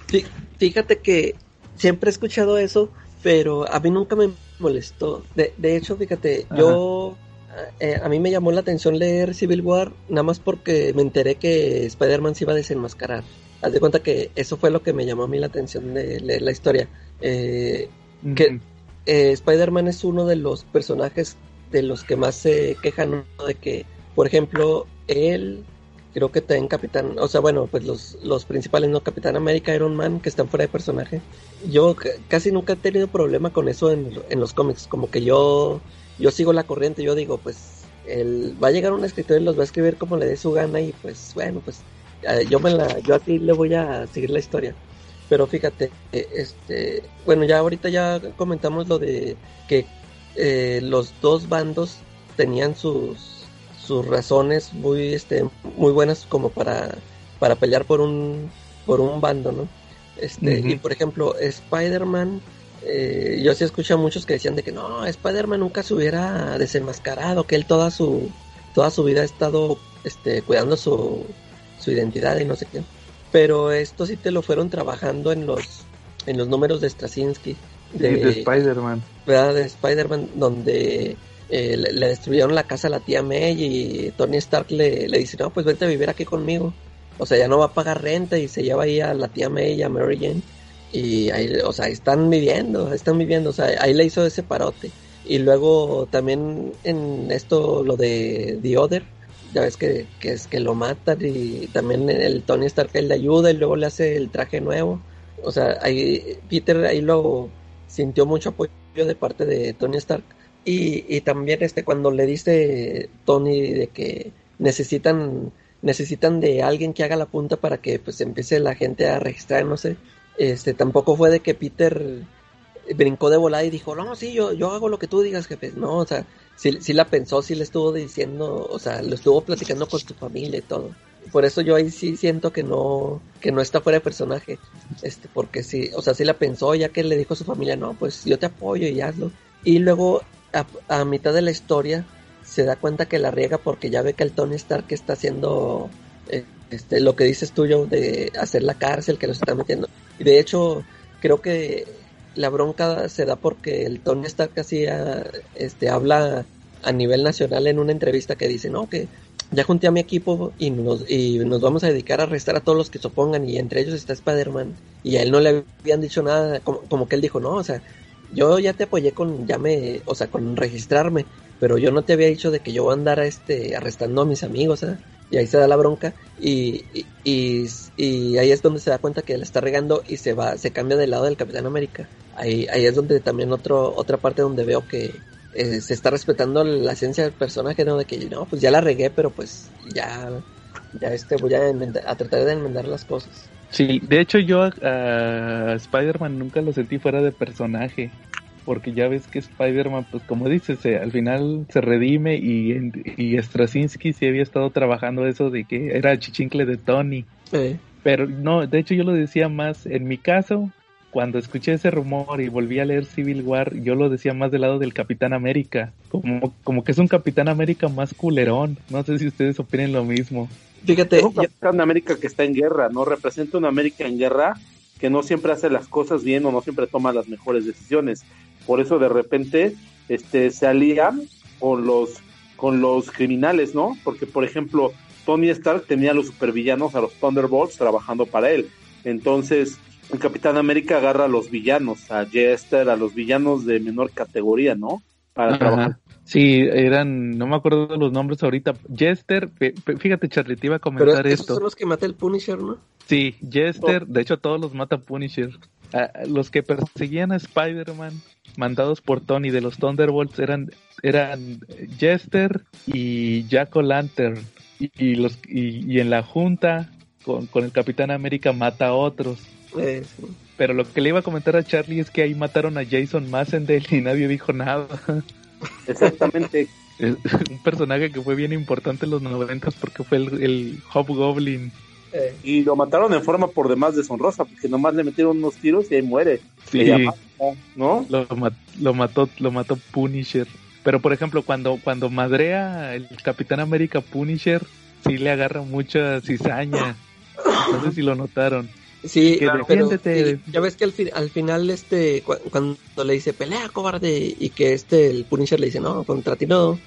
Fí- Fíjate que siempre he escuchado eso, pero a mí nunca me molestó. De, de hecho, fíjate, Ajá. yo eh, a mí me llamó la atención leer Civil War nada más porque me enteré que Spider-Man se iba a desenmascarar. Haz de cuenta que eso fue lo que me llamó a mí la atención de leer la historia. Eh, ¿Qué? eh, Spider-Man es uno de los personajes de los que más se quejan ¿no? de que, por ejemplo, él, creo que también Capitán, o sea, bueno, pues los, los principales, ¿no? Capitán América, Iron Man, que están fuera de personaje. Yo casi nunca he tenido problema con eso en, en los cómics, como que yo, yo sigo la corriente, yo digo, pues, él, va a llegar un escritor y los va a escribir como le dé su gana y pues, bueno, pues, eh, yo me la, yo aquí le voy a seguir la historia. Pero fíjate, eh, este, bueno, ya ahorita ya comentamos lo de que eh, los dos bandos tenían sus sus razones muy este muy buenas como para para pelear por un por un bando, ¿no? Este, y por ejemplo, Spider-Man eh, yo sí escuché a muchos que decían de que no, Spider-Man nunca se hubiera desenmascarado, que él toda su toda su vida ha estado este cuidando su su identidad y no sé qué. Pero esto sí te lo fueron trabajando en los en los números de Straczynski Sí, de Spider-Man. ¿verdad? de Spider-Man, donde eh, le, le destruyeron la casa a la tía May y Tony Stark le, le dice, no, pues vente a vivir aquí conmigo. O sea, ya no va a pagar renta y se lleva ahí a la tía May y a Mary Jane. Y ahí, o sea, están viviendo, están viviendo, o sea, ahí le hizo ese parote. Y luego también en esto, lo de The Other, ya ves que, que es que lo matan y también el Tony Stark él le ayuda y luego le hace el traje nuevo. O sea, ahí Peter ahí lo sintió mucho apoyo de parte de Tony Stark. Y, y también este cuando le dice Tony de que necesitan necesitan de alguien que haga la punta para que pues empiece la gente a registrar, no sé. Este tampoco fue de que Peter brincó de volada y dijo, "No, sí, yo yo hago lo que tú digas, jefe." No, o sea, sí, sí la pensó, sí le estuvo diciendo, o sea, lo estuvo platicando con su familia y todo. Por eso yo ahí sí siento que no que no está fuera de personaje. Este, porque sí, o sea, sí la pensó ya que le dijo a su familia, "No, pues yo te apoyo y hazlo." Y luego a, a mitad de la historia se da cuenta que la riega porque ya ve que el Tony Stark está haciendo este, lo que dices tú, Joe, de hacer la cárcel, que los está metiendo. De hecho, creo que la bronca se da porque el Tony Stark así ah, este, habla a nivel nacional en una entrevista que dice, no, que ya junté a mi equipo y nos, y nos vamos a dedicar a arrestar a todos los que se opongan y entre ellos está Spider-Man. Y a él no le habían dicho nada, como, como que él dijo, no, o sea, yo ya te apoyé con, ya me, o sea, con registrarme, pero yo no te había dicho de que yo voy a andar este, arrestando a mis amigos, ¿eh? Y ahí se da la bronca y, y, ahí es donde se da cuenta que le está regando y se va, se cambia del lado del Capitán América. Ahí, ahí es donde también otro, otra parte donde veo que eh, se está respetando la esencia del personaje, ¿no? De que no, pues ya la regué, pero pues ya, ya este, voy a, enmendar- tratar de enmendar las cosas. Sí, de hecho yo a, a Spider-Man nunca lo sentí fuera de personaje. Porque ya ves que Spider-Man, pues como dices, se- al final se redime y, en- y Straczynski sí había estado trabajando eso de que era chichincle de Tony. Eh, Pero no, de hecho yo lo decía más, en mi caso, cuando escuché ese rumor y volví a leer Civil War, yo lo decía más del lado del Capitán América. Como, como que es un Capitán América más culerón. No sé si ustedes opinen lo mismo. Fíjate, Es un Capitán América que está en guerra, ¿no? Representa una América en guerra que no siempre hace las cosas bien o no siempre toma las mejores decisiones. Por eso de repente este, se alía con los, con los criminales, ¿no? Porque, por ejemplo, Tony Stark tenía a los supervillanos, a los Thunderbolts, trabajando para él. Entonces, el Capitán América agarra a los villanos, a Jester, a los villanos de menor categoría, ¿no? Para Ajá. trabajar. Sí, eran, no me acuerdo los nombres ahorita. Jester, fíjate, Charlie, te iba a Pero comentar esos esto. son los que mata el Punisher, ¿no? Sí, Jester, de hecho todos los mata Punisher. Ah, los que perseguían a Spider-Man, mandados por Tony de los Thunderbolts, eran, eran Jester y Jack O'Lantern. Y, y los, y, y en la junta con, con el Capitán América mata a otros. Eh, sí. Pero lo que le iba a comentar a Charlie es que ahí mataron a Jason Massendale y nadie dijo nada. <laughs> Exactamente. Es un personaje que fue bien importante en los noventas porque fue el, el Hobgoblin. Eh, y lo mataron en forma por demás deshonrosa, porque nomás le metieron unos tiros y ahí muere. Sí. ¿No? lo, lo mató lo mató Punisher pero por ejemplo cuando cuando madrea el Capitán América Punisher sí le agarra mucha cizaña no sé si lo notaron Sí, pero ya ves que al, fin- al final, este, cu- cuando le dice pelea, cobarde, y que este, el Punisher le dice, no, contra ti no,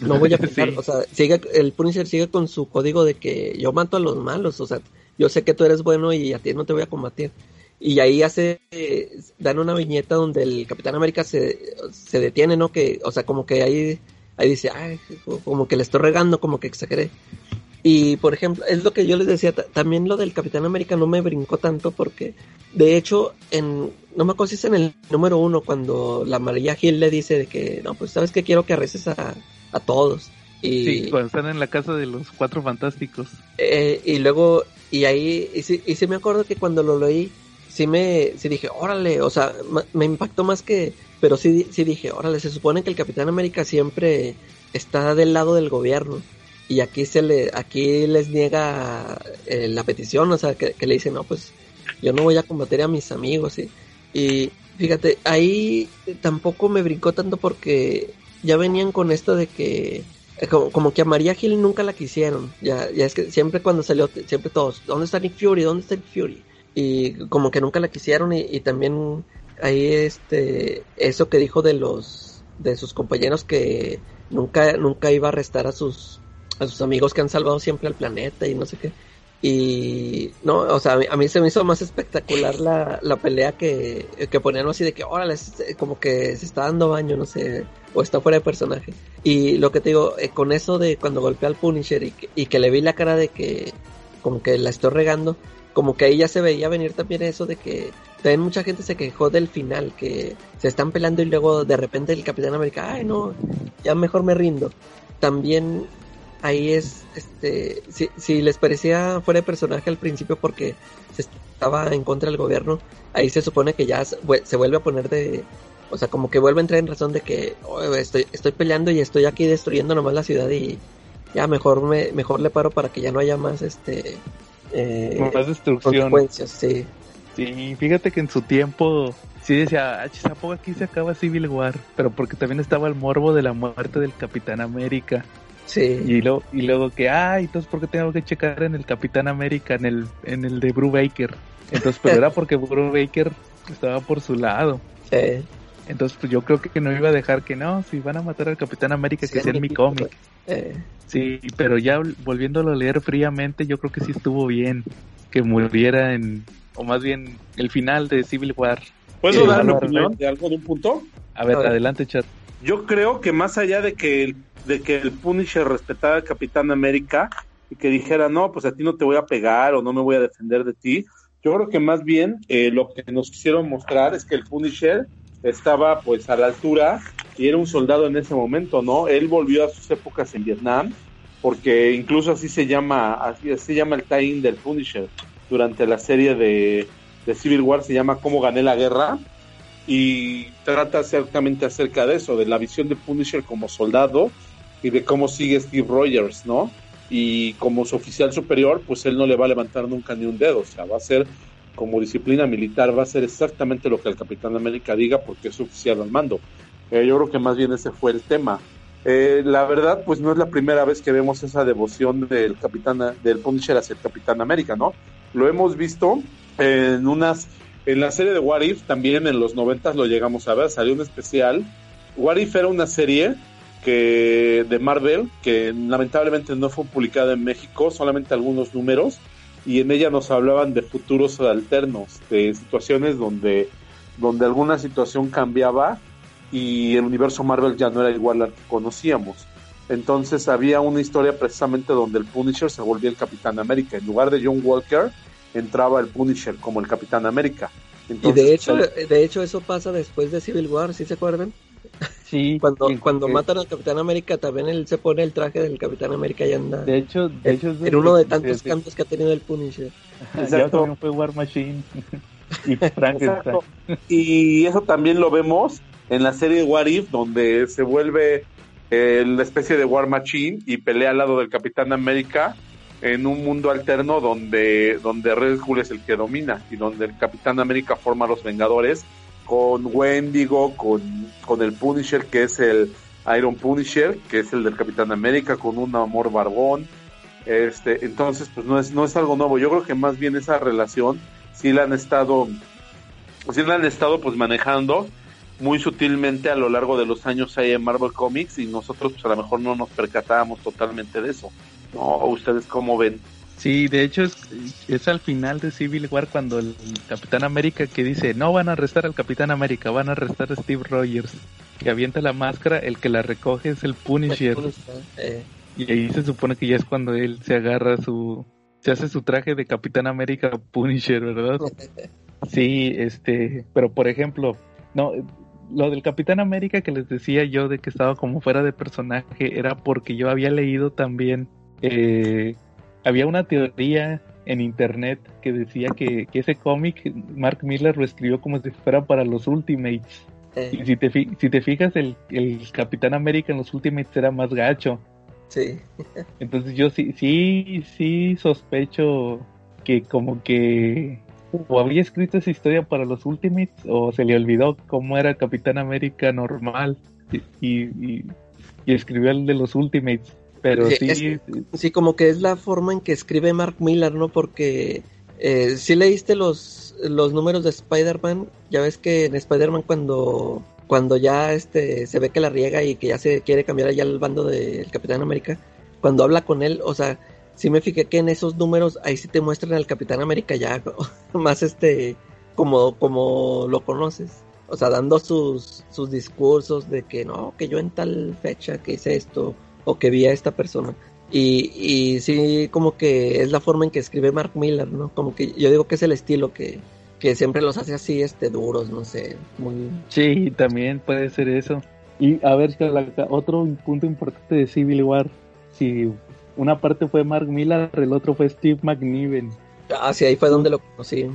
no voy a <laughs> pelear. Sí. O sea, sigue, el Punisher sigue con su código de que yo mato a los malos, o sea, yo sé que tú eres bueno y a ti no te voy a combatir. Y ahí hace, eh, dan una viñeta donde el Capitán América se, se detiene, ¿no? Que, o sea, como que ahí, ahí dice, ay, como que le estoy regando, como que exageré. Y por ejemplo, es lo que yo les decía, ta- también lo del Capitán América no me brincó tanto porque, de hecho, en, no me acuerdo si es en el número uno, cuando la María Gil le dice de que, no, pues sabes que quiero que arreces a, a todos. Y, sí cuando están en la casa de los cuatro fantásticos eh, y luego, y ahí, y sí, y sí me acuerdo que cuando lo leí, sí me, sí dije, órale, o sea, me impactó más que, pero sí, sí dije, órale, se supone que el Capitán América siempre está del lado del gobierno. Y aquí se le, aquí les niega eh, la petición, o sea, que, le dicen, no, pues yo no voy a combatir a mis amigos, ¿sí? Y fíjate, ahí tampoco me brincó tanto porque ya venían con esto de que eh, como, como que a María Gil nunca la quisieron. Ya, ya es que siempre cuando salió, siempre todos, ¿dónde está Nick Fury? ¿Dónde está Nick Fury? Y como que nunca la quisieron y, y también ahí este, eso que dijo de los, de sus compañeros que nunca, nunca iba a arrestar a sus, a sus amigos que han salvado siempre al planeta y no sé qué. Y no, o sea, a mí, se me hizo más espectacular la, la pelea que, que ponían así de que, órale, es- como que se está dando baño, no sé, o está fuera de personaje. Y lo que te digo, eh, con eso de cuando golpea al Punisher y que, y que le vi la cara de que, como que la estoy regando, como que ahí ya se veía venir también eso de que también mucha gente se quejó del final, que se están peleando y luego de repente el Capitán América, ay no, ya mejor me rindo. También ahí es, este, si, si les parecía fuera de personaje al principio porque se estaba en contra del gobierno, ahí se supone que ya se vue- se vuelve a poner de, o sea, como que vuelve a entrar en razón de que "Oh, estoy, estoy peleando y estoy aquí destruyendo nomás la ciudad y ya mejor me, mejor le paro para que ya no haya más, este, eh, más destrucción consecuencias, sí. sí fíjate que en su tiempo sí decía ah, ¿a poco aquí se acaba Civil War pero porque también estaba el morbo de la muerte del Capitán América Sí, Y luego, y luego que, ay, entonces, ¿por qué tengo que checar en el Capitán América, en el, en el de Bruce Baker? Entonces, pero era porque Bruce Baker estaba por su lado. sí. Entonces, pues yo creo que no iba a dejar que no, si van a matar al Capitán América, que sea en mi cómic. Eh, Sí, pero ya volviéndolo a leer fríamente, yo creo que sí estuvo bien que muriera en, o más bien, el final de Civil War. ¿Puedo Sí, dar mi opinión de algo de un punto? A ver, A ver. adelante, chat. Yo creo que más allá de que el, de que el Punisher respetara al Capitán América y que dijera, no, pues a ti no te voy a pegar o no me voy a defender de ti, yo creo que más bien eh, lo que nos quisieron mostrar es que el Punisher estaba pues a la altura y era un soldado en ese momento, ¿no? Él volvió a sus épocas en Vietnam, porque incluso así se llama, así, así llama el tie-in del Punisher durante la serie de, de Civil War, se llama Cómo gané la guerra, y trata exactamente acerca de eso, de la visión de Punisher como soldado y de cómo sigue Steve Rogers, ¿no? Y como su oficial superior, pues él no le va a levantar nunca ni un dedo, o sea, va a ser como disciplina militar, va a ser exactamente lo que el Capitán América diga porque es oficial al mando. Eh, yo creo que más bien ese fue el tema. Eh, la verdad, pues no es la primera vez que vemos esa devoción del Capitán, del Punisher hacia el Capitán América, ¿no? Lo hemos visto en unas en la serie de What If también en los noventas lo llegamos a ver, salió un especial. What If era una serie que de Marvel que lamentablemente no fue publicada en México, solamente algunos números y en ella nos hablaban de futuros alternos, de situaciones donde donde alguna situación cambiaba y el universo Marvel ya no era igual al que conocíamos. Entonces había una historia precisamente donde el Punisher se volvía el Capitán América. En lugar de John Walker, entraba el Punisher como el Capitán América. y de hecho, de hecho eso pasa después de Civil War, ¿sí se acuerdan? Sí. <laughs> cuando cuando matan al Capitán América también él se pone el traje del Capitán América y anda. De hecho, de hecho en uno de tantos cambios que ha tenido el Punisher. <laughs> Ya también fue War Machine <laughs> y Frankenstein. Y eso también lo vemos en la serie What If, donde se vuelve eh, la especie de War Machine y pelea al lado del Capitán América en un mundo alterno donde, donde Red Skull es el que domina y donde el Capitán América forma a los Vengadores con Wendigo, con, con el Punisher que es el Iron Punisher, que es el del Capitán América, con un amor barbón. Este, entonces, pues no es, no es algo nuevo. Yo creo que más bien esa relación sí la han estado, sí la han estado pues manejando muy sutilmente a lo largo de los años ahí en Marvel Comics y nosotros pues a lo mejor no nos percatábamos totalmente de eso. No, ustedes cómo ven. Sí, de hecho es, es al final de Civil War cuando el Capitán América que dice no van a arrestar al Capitán América, van a arrestar a Steve Rogers, que avienta la máscara, el que la recoge es el Punisher. Eh. Y ahí se supone que ya es cuando él se agarra su, se hace su traje de Capitán América Punisher, ¿verdad? <laughs> Sí, este, pero por ejemplo, no, lo del Capitán América que les decía yo de que estaba como fuera de personaje era porque yo había leído también, eh, había una teoría en internet que decía que, que ese cómic Mark Miller lo escribió como si fuera para los Ultimates. Eh. Y si te, si te fijas, el, el Capitán América en los Ultimates era más gacho. Sí. <laughs> Entonces yo sí, sí, sí sospecho que como que o había escrito esa historia para los Ultimates o se le olvidó cómo era Capitán América normal y, y, y escribió el de los Ultimates. Pero Sí, sí, es- Sí, como que es la forma en que escribe Mark Miller, ¿no? Porque eh, si leíste los, los números de Spider-Man, ya ves que en Spider-Man cuando, cuando ya este se ve que la riega y que ya se quiere cambiar allá al bando del Capitán América, cuando habla con él, o sea, sí me fijé que en esos números ahí sí te muestran al Capitán América ya <laughs> más este como, como lo conoces. O sea, dando sus, sus discursos de que no, que yo en tal fecha que hice esto, o que vi a esta persona. Y, y sí, como que es la forma en que escribe Mark Miller, ¿no? Como que yo digo que es el estilo que, que siempre los hace así, este, duros, no sé, muy... sí, también puede ser eso. Y a ver, otro punto importante de Civil War, si una parte fue Mark Miller, el otro fue Steve McNiven. Ah, sí, ahí fue donde lo conocí.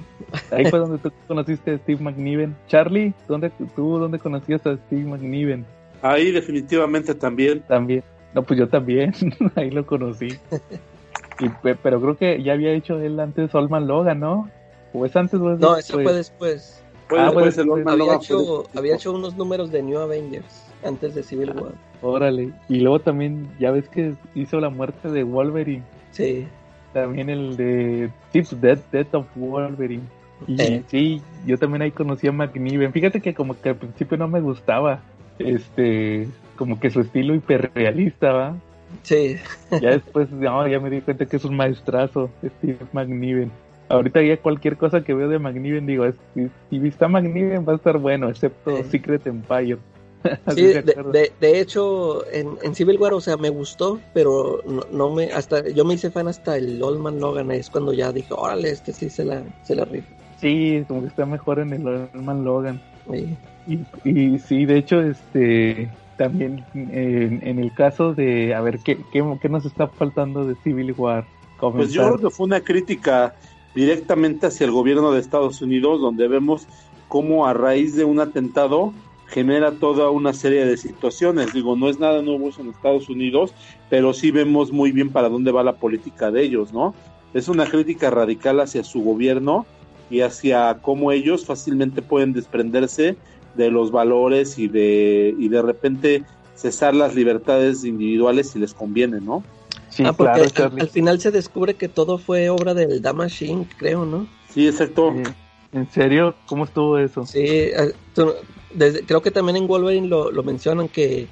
Ahí fue donde tú conociste a Steve McNiven. Charlie, ¿dónde, ¿tú dónde conocías a Steve McNiven? Ahí definitivamente también. También. No, pues yo también. <laughs> Ahí lo conocí. Y, pe- pero creo que ya había hecho él antes Solman Logan, ¿no? ¿O es antes o es No, eso fue después. Ah, pues, el Había Logan hecho, había hecho unos números de New Avengers antes de Civil War. Órale. Y luego también, ya ves que hizo la muerte de Wolverine. Sí, También el de Tips Death, Death of Wolverine. Y Eh. sí, yo también ahí conocí a McNiven. Fíjate que como que al principio no me gustaba. Este, como que su estilo hiperrealista, ¿va? sí. Ya después, no, ya me di cuenta que es un maestrazo, Steve McNiven. Ahorita ya cualquier cosa que veo de McNiven, digo, si, si está McNiven va a estar bueno, excepto Sí. Secret Empire. <laughs> Sí, de, de, de hecho, en, en Civil War, o sea, me gustó, pero no, no me, hasta, yo me hice fan hasta el Old Man Logan, es cuando ya dije, órale, este sí se la, se la rifa. Sí, como que está mejor en el Old Man Logan. Sí. Y, y sí, de hecho, este también en, el caso de, a ver, ¿qué, qué, qué nos está faltando de Civil War? Pues yo creo que fue una crítica directamente hacia el gobierno de Estados Unidos, donde vemos cómo a raíz de un atentado genera toda una serie de situaciones. Digo, no es nada nuevo en Estados Unidos, pero sí vemos muy bien para dónde va la política de ellos, ¿no? Es una crítica radical hacia su gobierno y hacia cómo ellos fácilmente pueden desprenderse de los valores y de, y de repente cesar las libertades individuales si les conviene, ¿no? Sí, ah, porque claro, al, al final se descubre que todo fue obra del Damage Inc., creo, ¿no? Sí, exacto. Eh, ¿En serio? ¿Cómo estuvo eso? Sí, eh, desde- creo que también en Wolverine lo, lo mencionan que,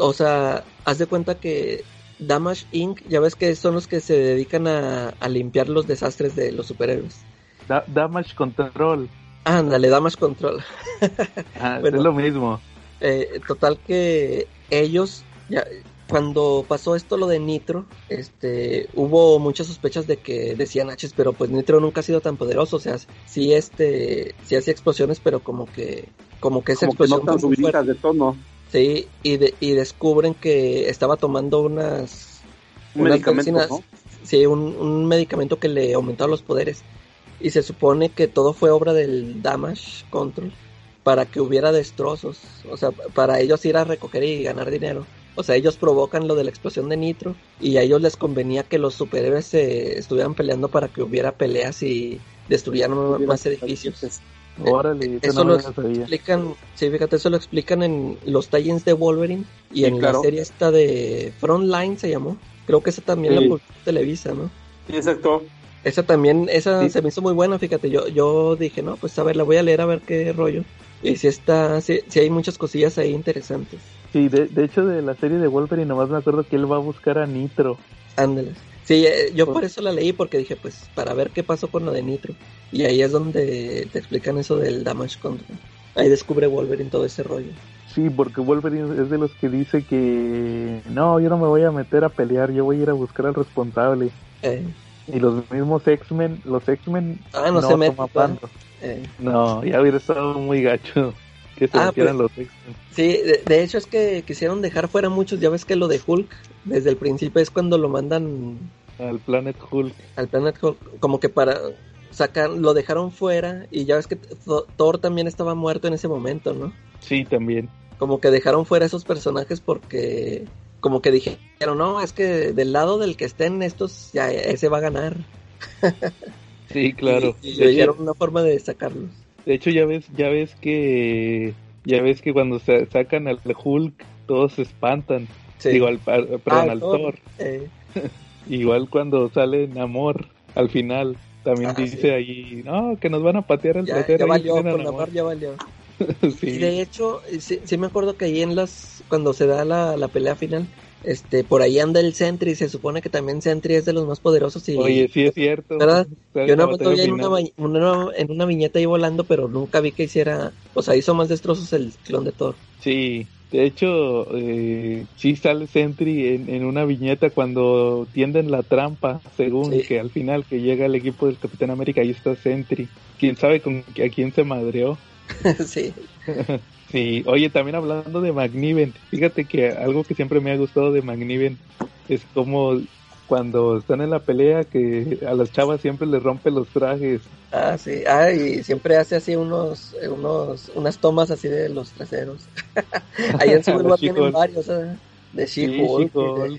o sea, haz de cuenta que Damage Inc., ya ves que son los que se dedican a, a limpiar los desastres de los superhéroes. Da- damage Control. Ándale, Damage Control. Ah, Bueno. Es lo mismo. Eh, total que ellos, ya, cuando pasó esto lo de Nitro, este, hubo muchas sospechas de que decían H, pero pues Nitro nunca ha sido tan poderoso, o sea, sí este, sí hacía explosiones, pero como que, como que esa Como que no explosión tan subiditas de tono. Sí, y, de- y descubren que estaba tomando unas, Un unas medicamento. Sí, un, un medicamento que le aumentaba los poderes. Y se supone que todo fue obra del Damage Control para que hubiera destrozos. O sea, para ellos ir a recoger y ganar dinero. O sea, ellos provocan lo de la explosión de Nitro y a ellos les convenía que los superhéroes se estuvieran peleando para que hubiera peleas y destruyeran más edificios. Órale, eso, no lo explican, sí, fíjate, eso lo explican en los tie-ins de Wolverine y Sí, en claro. la serie esta de Frontline se llamó. Creo que esa también Sí. la publicó Televisa, ¿no? Sí, exacto. Esa también, esa Sí. se me hizo muy buena, fíjate, yo, yo dije, no, pues a ver, la voy a leer a ver qué rollo. Y si está, si, hay muchas cosillas ahí interesantes. Sí, de, de hecho de la serie de Wolverine nomás me acuerdo que él va a buscar a Nitro. Ándeles. Sí, eh, yo por eso la leí, porque dije, pues, para ver qué pasó con lo de Nitro. Y ahí es donde te explican eso del Damage Control. Ahí descubre Wolverine todo ese rollo. Sí, porque Wolverine es de los que dice que no, yo no me voy a meter a pelear, yo voy a ir a buscar al responsable. Eh, Y los mismos X-Men, los X-Men Ah, no se meten, eh. No, ya hubiera estado muy gacho que se Ah, metieran pues- los X-Men. Sí, de, de hecho es que quisieron dejar fuera muchos. Ya ves que lo de Hulk, desde el principio es cuando lo mandan al Planet Hulk. al Planet Hulk, como que para sacar, lo dejaron fuera. Y ya ves que Th- Thor también estaba muerto en ese momento, ¿no? Sí, también. Como que dejaron fuera esos personajes porque, como que dijeron, no, es que del lado del que estén estos, ya ese va a ganar. <laughs> Sí, claro. Y, y hecho, una forma de sacarlos. de hecho, ya ves, ya ves que ya ves que cuando se sacan al Hulk todos se espantan. Sí. Digo, al, al- perdón, Ah, al Thor. Thor. Eh, <laughs> Igual cuando sale Namor al final, también Ah, dice sí. ahí, no, que nos van a patear el ya, trasero. ya valió, tienen a con Namor". Namor ya valió. <laughs> sí. Y de hecho, sí, sí me acuerdo que ahí en las, cuando se da la, la pelea final, este, por ahí anda el Sentry, se supone que también Sentry es de los más poderosos y Oye, sí es cierto. ¿Verdad? Yo no estoy en una, en una viñeta ahí volando, pero nunca vi que hiciera, o sea, hizo más destrozos el clon de Thor. Sí, de hecho, eh, sí sale Sentry en, en una viñeta cuando tienden la trampa, según Sí. que al final que llega el equipo del Capitán América, ahí está Sentry. ¿Quién sabe con a quién se madreó? <laughs> sí, <laughs> Sí, oye, también hablando de Magniven, fíjate que algo que siempre me ha gustado de Magniven es como cuando están en la pelea que a las chavas siempre les rompe los trajes. ah, sí, ah, y siempre hace así unos, unos, unas tomas así de los traseros. <laughs> ahí en Los War tienen varios, ¿eh? de She-Hulk, de-.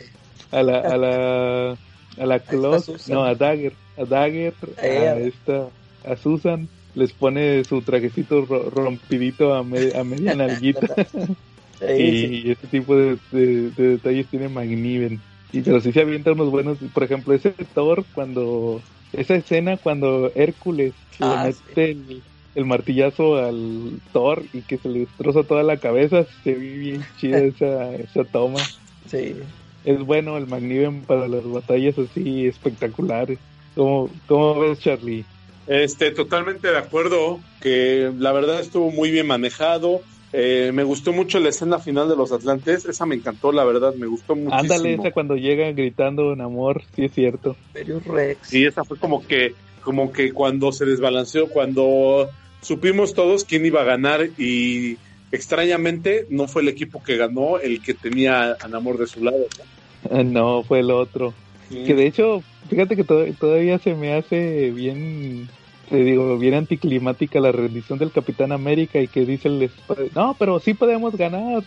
A la, a la, a la Claus, no, a Dagger, a Dagger, Eh, a a- esta, a Susan, les pone su trajecito ro- rompidito a, me- a media nalguita. <laughs> <laughs> Sí, sí. y ese tipo de, de- de detalles tiene Magniven. Y pero sí se avienta unos buenos, por ejemplo, ese Thor cuando, esa escena cuando Hércules Ah, le mete el, el martillazo al Thor y que se le destroza toda la cabeza, se ve bien <laughs> chida esa, esa toma. sí. Es bueno el Magniven para las batallas así espectaculares. ¿Cómo, cómo ves, Charlie? Este, totalmente de acuerdo, que la verdad estuvo muy bien manejado. Eh, me gustó mucho la escena final de los Atlantes, esa me encantó, la verdad, me gustó muchísimo. Ándale, esa cuando llega gritando en amor, sí es cierto. Rex. Sí, esa fue como que, como que cuando se desbalanceó, cuando supimos todos quién iba a ganar y extrañamente no fue el equipo que ganó el que tenía a Namor de su lado. ¿no? <laughs> No, fue el otro. Que de hecho, fíjate que to- todavía se me hace bien, te digo, bien anticlimática la rendición del Capitán América y que dice el no, pero sí podemos ganar.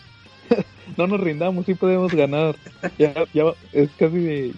<laughs> no nos rindamos, sí podemos ganar. <laughs> Ya, ya es casi de,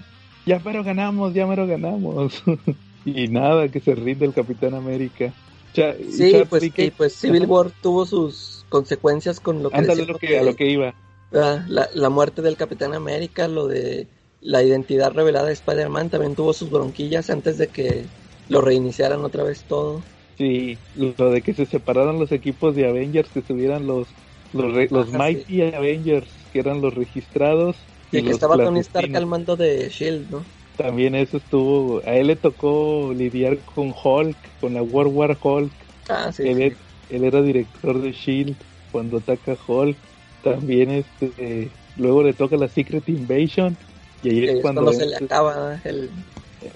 ya pero ganamos, ya pero ganamos. <laughs> y nada, que se rinde el Capitán América. Cha- Sí, pues, y pues Civil. War tuvo sus consecuencias con lo que Ándale lo que, a lo que iba. Ah, la, la muerte del Capitán América, lo de la identidad revelada de Spider-Man también tuvo sus bronquillas antes de que lo reiniciaran otra vez todo. Sí, lo de que se separaron los equipos de Avengers, que estuvieran los los, re- los Ajá, Mighty Avengers, que eran los registrados. Y que estaba Tony Stark al mando de Shield, ¿no? También eso estuvo, a él le tocó lidiar con Hulk, con la World War Hulk. Ah, sí. él, sí. él era director de Shield cuando ataca Hulk. También este, luego le toca la Secret Invasion y ahí es es cuando, cuando se le acaba el...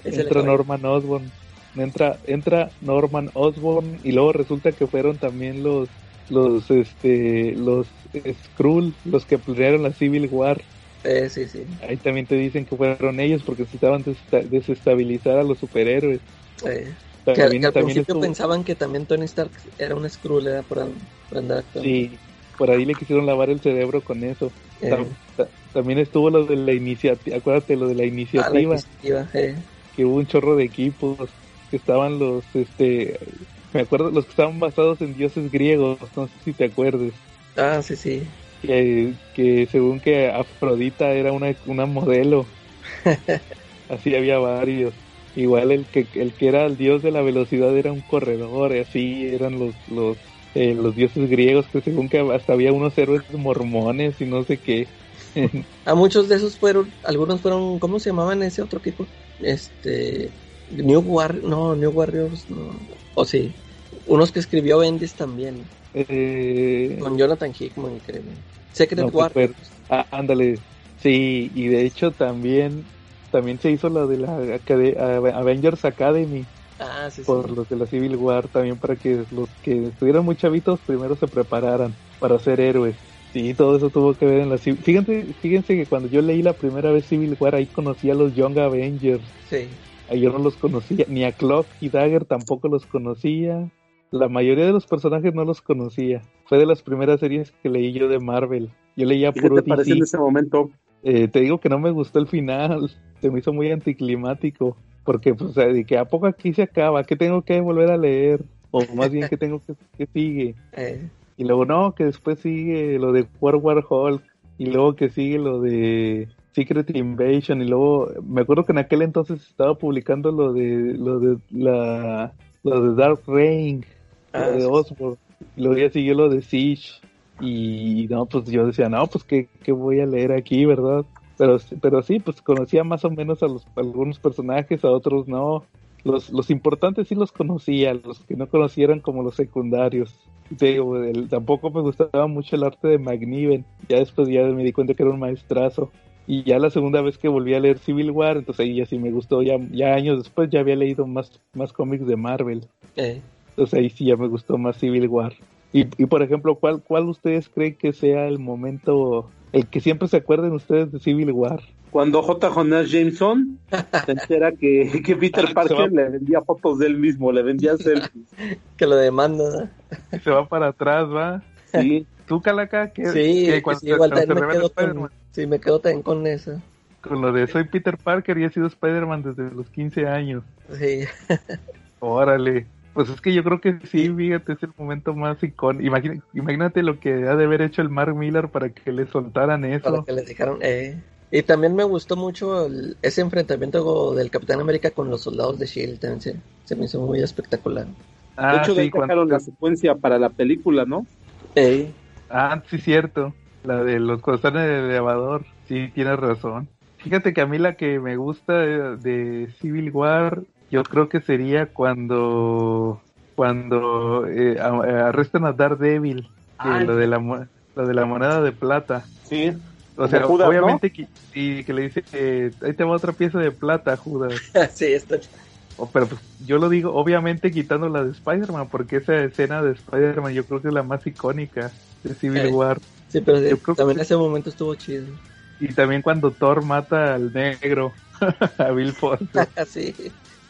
entra Norman Osborn. Entra, entra Norman Osborn y luego resulta que fueron también los los este los Skrull los que planearon la Civil War. Eh, sí, sí. Ahí también te dicen que fueron ellos porque necesitaban desesta- desestabilizar a los superhéroes. Eh, que, También, que al también principio estuvo- pensaban que también Tony Stark era un Skrull, era por, por andar actuando. Sí, por ahí le quisieron lavar el cerebro con eso. Eh. Tam- ta- También estuvo lo de la iniciativa, acuérdate lo de la Ah, la iniciativa, iniciativa, eh. que hubo un chorro de equipos, que estaban los, este, me acuerdo, los que estaban basados en dioses griegos, no sé si te acuerdes, Ah, sí, sí. que, que según que Afrodita era una, una modelo, <laughs> así había varios. Igual el que el que era el dios de la velocidad era un corredor, y así eran los los eh, los dioses griegos que según que hasta había unos héroes mormones y no sé qué. <laughs> A muchos de esos fueron, algunos fueron, ¿cómo se llamaban ese otro equipo? Este, New War, no, New Warriors, no. O sí, unos que escribió Bendis también, Eh, con Jonathan Hickman, creo. Secret No, Warriors. ah, ándale, sí, y de hecho también también se hizo lo de la Ave- Avengers Academy Ah, sí, sí. por los de la Civil War también para que los que estuvieran muy chavitos primero se prepararan para ser héroes. Sí, todo eso tuvo que ver en la Civil. Fíjense, fíjense que cuando yo leí la primera vez Civil War ahí conocí a los Young Avengers. Sí. Ahí yo no los conocía, ni a Clock y Dagger tampoco los conocía. La mayoría de los personajes no los conocía. Fue de las primeras series que leí yo de Marvel. Yo leía ¿Y qué puro te pareció en ese momento? Eh, te digo que no me gustó el final. Se me hizo muy anticlimático. Porque, pues, de que a poco aquí se acaba. ¿Qué tengo que volver a leer? O más bien, ¿qué tengo que, que sigue? <laughs> Eh, Y luego, no, que después sigue lo de World War Hulk. Y luego que sigue lo de Secret Invasion. Y luego, me acuerdo que en aquel entonces estaba publicando lo de, lo de la, lo de Dark Reign. Ah, lo de sí, sí. Osborn. Y luego ya siguió lo de Siege. Y no, pues yo decía, no, pues qué voy a leer aquí, ¿verdad? Pero, pero sí, pues conocía más o menos a los a algunos personajes, a otros no. Los, los importantes sí los conocía, los que no conocieran como los secundarios. Te digo, el- tampoco me gustaba mucho el arte de McNiven. Ya después ya me di cuenta que era un maestrazo. Y ya la segunda vez que volví a leer Civil War, entonces ahí ya sí me gustó. Ya, ya años después ya había leído más, más cómics de Marvel. eh. Entonces ahí sí ya me gustó más Civil War. Y, y por ejemplo, ¿cuál, ¿cuál ustedes creen que sea el momento, el que siempre se acuerden ustedes de Civil War? Cuando J. Jonas Jameson se entera que, que Peter Ah, Parker va. le vendía fotos de él mismo, le vendía <laughs> selfies. Que lo demanda. ¿no? Se va para atrás, ¿va? Sí, ¿Tú, Calaca? ¿qué, Sí, que cuando sí, se- igual cuando me quedo con, Spider-Man? sí, me quedo también con eso. Con lo de soy Peter Parker y he sido Spider-Man desde los 15 años. Sí, Órale. Pues es que yo creo que sí, fíjate, es el momento más icónico. Imagina- imagínate lo que ha de haber hecho el Mark Miller para que le soltaran para eso. que les dijeron, eh. Y también me gustó mucho el- ese enfrentamiento del Capitán América con los soldados de Shield, también se, se me hizo muy espectacular. de Ah, hecho, de ahí sí, cuando- sacaron la secuencia para la película, ¿no? Eh, Ah, sí, cierto. La de los corazones de elevador. Sí, tienes razón. Fíjate que a mí la que me gusta eh, de Civil War, yo creo que sería cuando cuando eh, eh, arrestan a Daredevil, que Ah, lo de la lo de la moneda de plata. Sí. O sea, Judas, obviamente que, y que le dice que ahí te va otra pieza de plata, Judas. <laughs> sí, está O, pero pues, yo lo digo, obviamente quitando la de Spider-Man, porque esa escena de Spider-Man yo creo que es la más icónica de Civil Eh. War. Sí, pero sí, Yo creo también que- ese momento estuvo chido. Y también cuando Thor mata al negro, <laughs> a Bill Foster, <laughs> sí,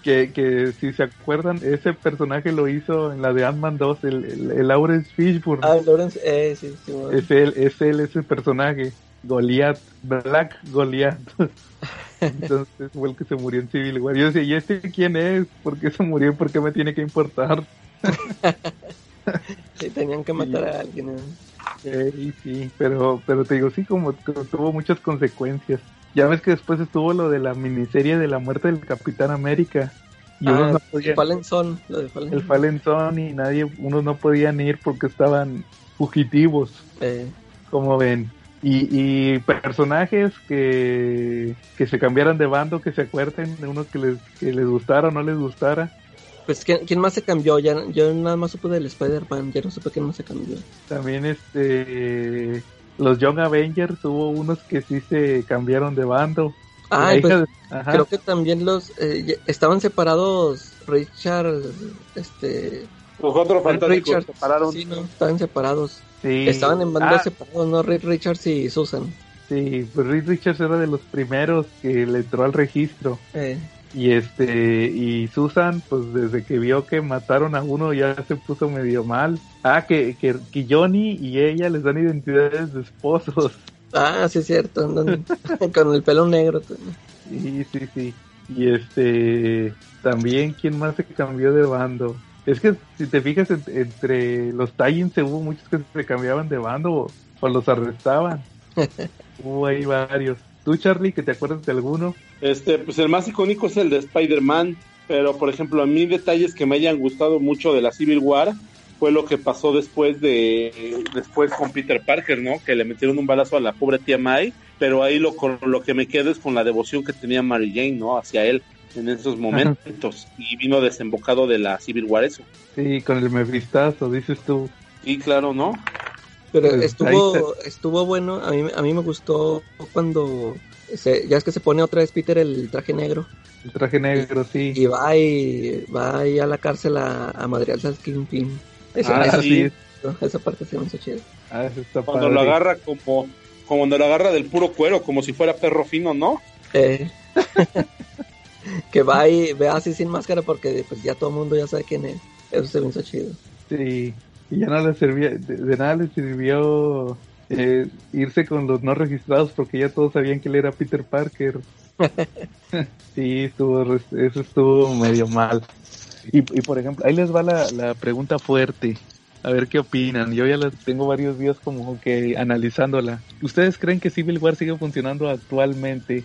que, que si se acuerdan, ese personaje lo hizo en la de Ant-Man 2, el, el, el Lawrence Fishburne. ah, Lawrence, eh, sí, sí, bueno. Es él, es él ese personaje, Goliath, Black Goliath. <laughs> Entonces fue el que se murió en Civil War. Yo decía, ¿y este quién es? ¿Por qué se murió? ¿Por qué me tiene que importar? <laughs> Sí, tenían que matar a alguien. y sí, pero, pero te digo, sí, como tuvo muchas consecuencias. Ya ves que después estuvo lo de la miniserie de la muerte del Capitán América. Y Ah, unos no el podían, Fallen Son, lo de Fallen el. Fallen Son y nadie, unos no podían ir porque estaban fugitivos, Eh, como ven. Y, y personajes que, que se cambiaran de bando, que se acuerden de unos que les, que les gustara o no les gustara. pues, ¿quién, quién más se cambió? Ya, yo nada más supe del Spider-Man, ya no supe quién más se cambió. También este los Young Avengers hubo unos que sí se cambiaron de bando. Ah, pues, de- creo que también los eh, estaban separados Richard, este, Los cuatro fantásticos Richard, se separaron. sí, no, estaban separados. sí. Estaban en bandos Ah, separados, no Reed Richards y Susan. Sí, pues Reed Richards era de los primeros que le entró al registro. Eh, Y este, y Susan, pues desde que vio que mataron a uno ya se puso medio mal. Ah, que, que, que Johnny y ella les dan identidades de esposos. ah, sí es cierto, andan <laughs> con el pelo negro. también. Sí, sí, sí. Y este, también, ¿quién más se cambió de bando? Es que si te fijas, en- entre los tie hubo muchos que se cambiaban de bando o, o los arrestaban. <laughs> hubo ahí varios. ¿Tú, Charlie, que te acuerdas de alguno? Este, pues el más icónico es el de Spider-Man, pero por ejemplo, a mí detalles que me hayan gustado mucho de la Civil War fue lo que pasó después de después con Peter Parker, ¿no? Que le metieron un balazo a la pobre tía May, pero ahí lo con lo que me quedo es con la devoción que tenía Mary Jane, ¿no? Hacia él en esos momentos y vino desembocado de la Civil War eso. Sí, con el mefistazo, dices tú. Sí, claro, ¿no? Pero Pues, estuvo, estuvo bueno, a mí, a mí me gustó cuando, se- ya es que se pone otra vez Peter el traje negro El traje negro, sí. y va y va ahí a la cárcel a, a madrearse al Kingpin. Esa, Ah, esa, sí. esa parte se me hizo chida. Ah, eso está Cuando padre. lo agarra como como cuando lo agarra del puro cuero, como si fuera perro fino, ¿no? Eh, <laughs> que va y ve así sin máscara porque pues ya todo el mundo ya sabe quién es. Eso se me hizo chido. Sí, y ya no le servía, de, de nada le sirvió eh, irse con los no registrados porque ya todos sabían que él era Peter Parker. <laughs> sí, estuvo, eso estuvo medio mal. Y, y por ejemplo, ahí les va la, la pregunta fuerte. A ver qué opinan. Yo ya la tengo varios días como que analizándola. ¿Ustedes creen que Civil War sigue funcionando actualmente?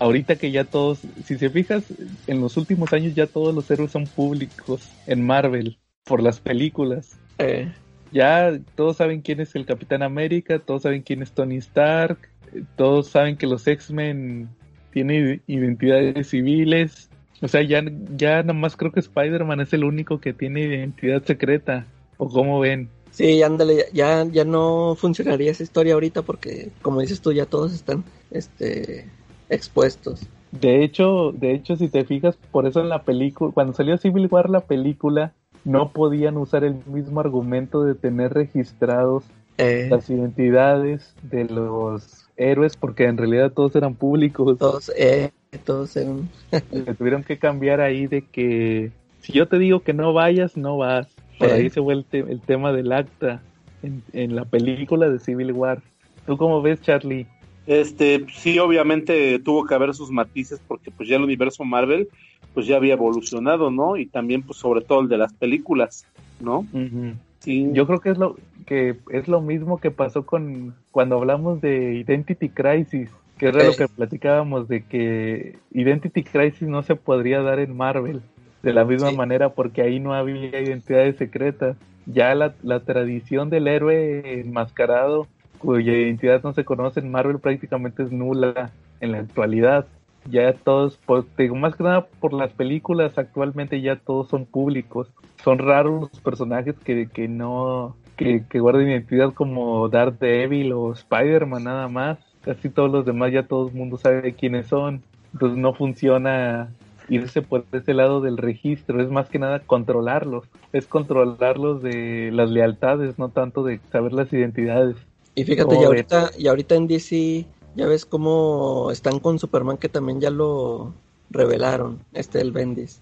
Ahorita que ya todos, si se fijas, en los últimos años ya todos los héroes son públicos en Marvel por las películas. Eh, Ya todos saben quién es el Capitán América, todos saben quién es Tony Stark, eh, todos saben que los X-Men tienen identidades civiles. O sea, ya, ya nada más creo que Spider-Man es el único que tiene identidad secreta. ¿O cómo ven? sí, ándale, ya, ya no funcionaría esa historia ahorita porque, como dices tú, ya todos están este, expuestos. De hecho, de hecho, si te fijas, por eso en la película, cuando salió Civil War la película, no podían usar el mismo argumento de tener registrados Eh, las identidades de los héroes porque en realidad todos eran públicos. todos, eh, todos eran... <laughs> Le tuvieron que cambiar ahí de que si yo te digo que no vayas, no vas. Por Eh. ahí se fue el, te- el tema del acta en, en la película de Civil War. ¿Tú cómo ves, Charlie? Este, sí, obviamente tuvo que haber sus matices porque pues ya el universo Marvel pues ya había evolucionado, ¿no? Y también pues sobre todo el de las películas, ¿no? Sí, Yo creo que es lo que es lo mismo que pasó con cuando hablamos de Identity Crisis, que era lo que platicábamos de que Identity Crisis no se podría dar en Marvel de la misma Sí. manera porque ahí no había identidades secretas. Ya la, la tradición del héroe enmascarado cuya identidad no se conoce en Marvel prácticamente es nula en la actualidad. Ya todos, te digo, más que nada por las películas actualmente ya todos son públicos. Son raros los personajes que, que no, que, que guardan identidad como Daredevil o Spider-Man nada más. Casi todos los demás ya todo el mundo sabe quiénes son. Entonces no funciona irse por ese lado del registro, es más que nada controlarlos, es controlarlos de las lealtades, no tanto de saber las identidades. Y fíjate, ¿Cómo y ahorita, y ahorita en DC, ya ves cómo están con Superman, que también ya lo revelaron, este el Bendis.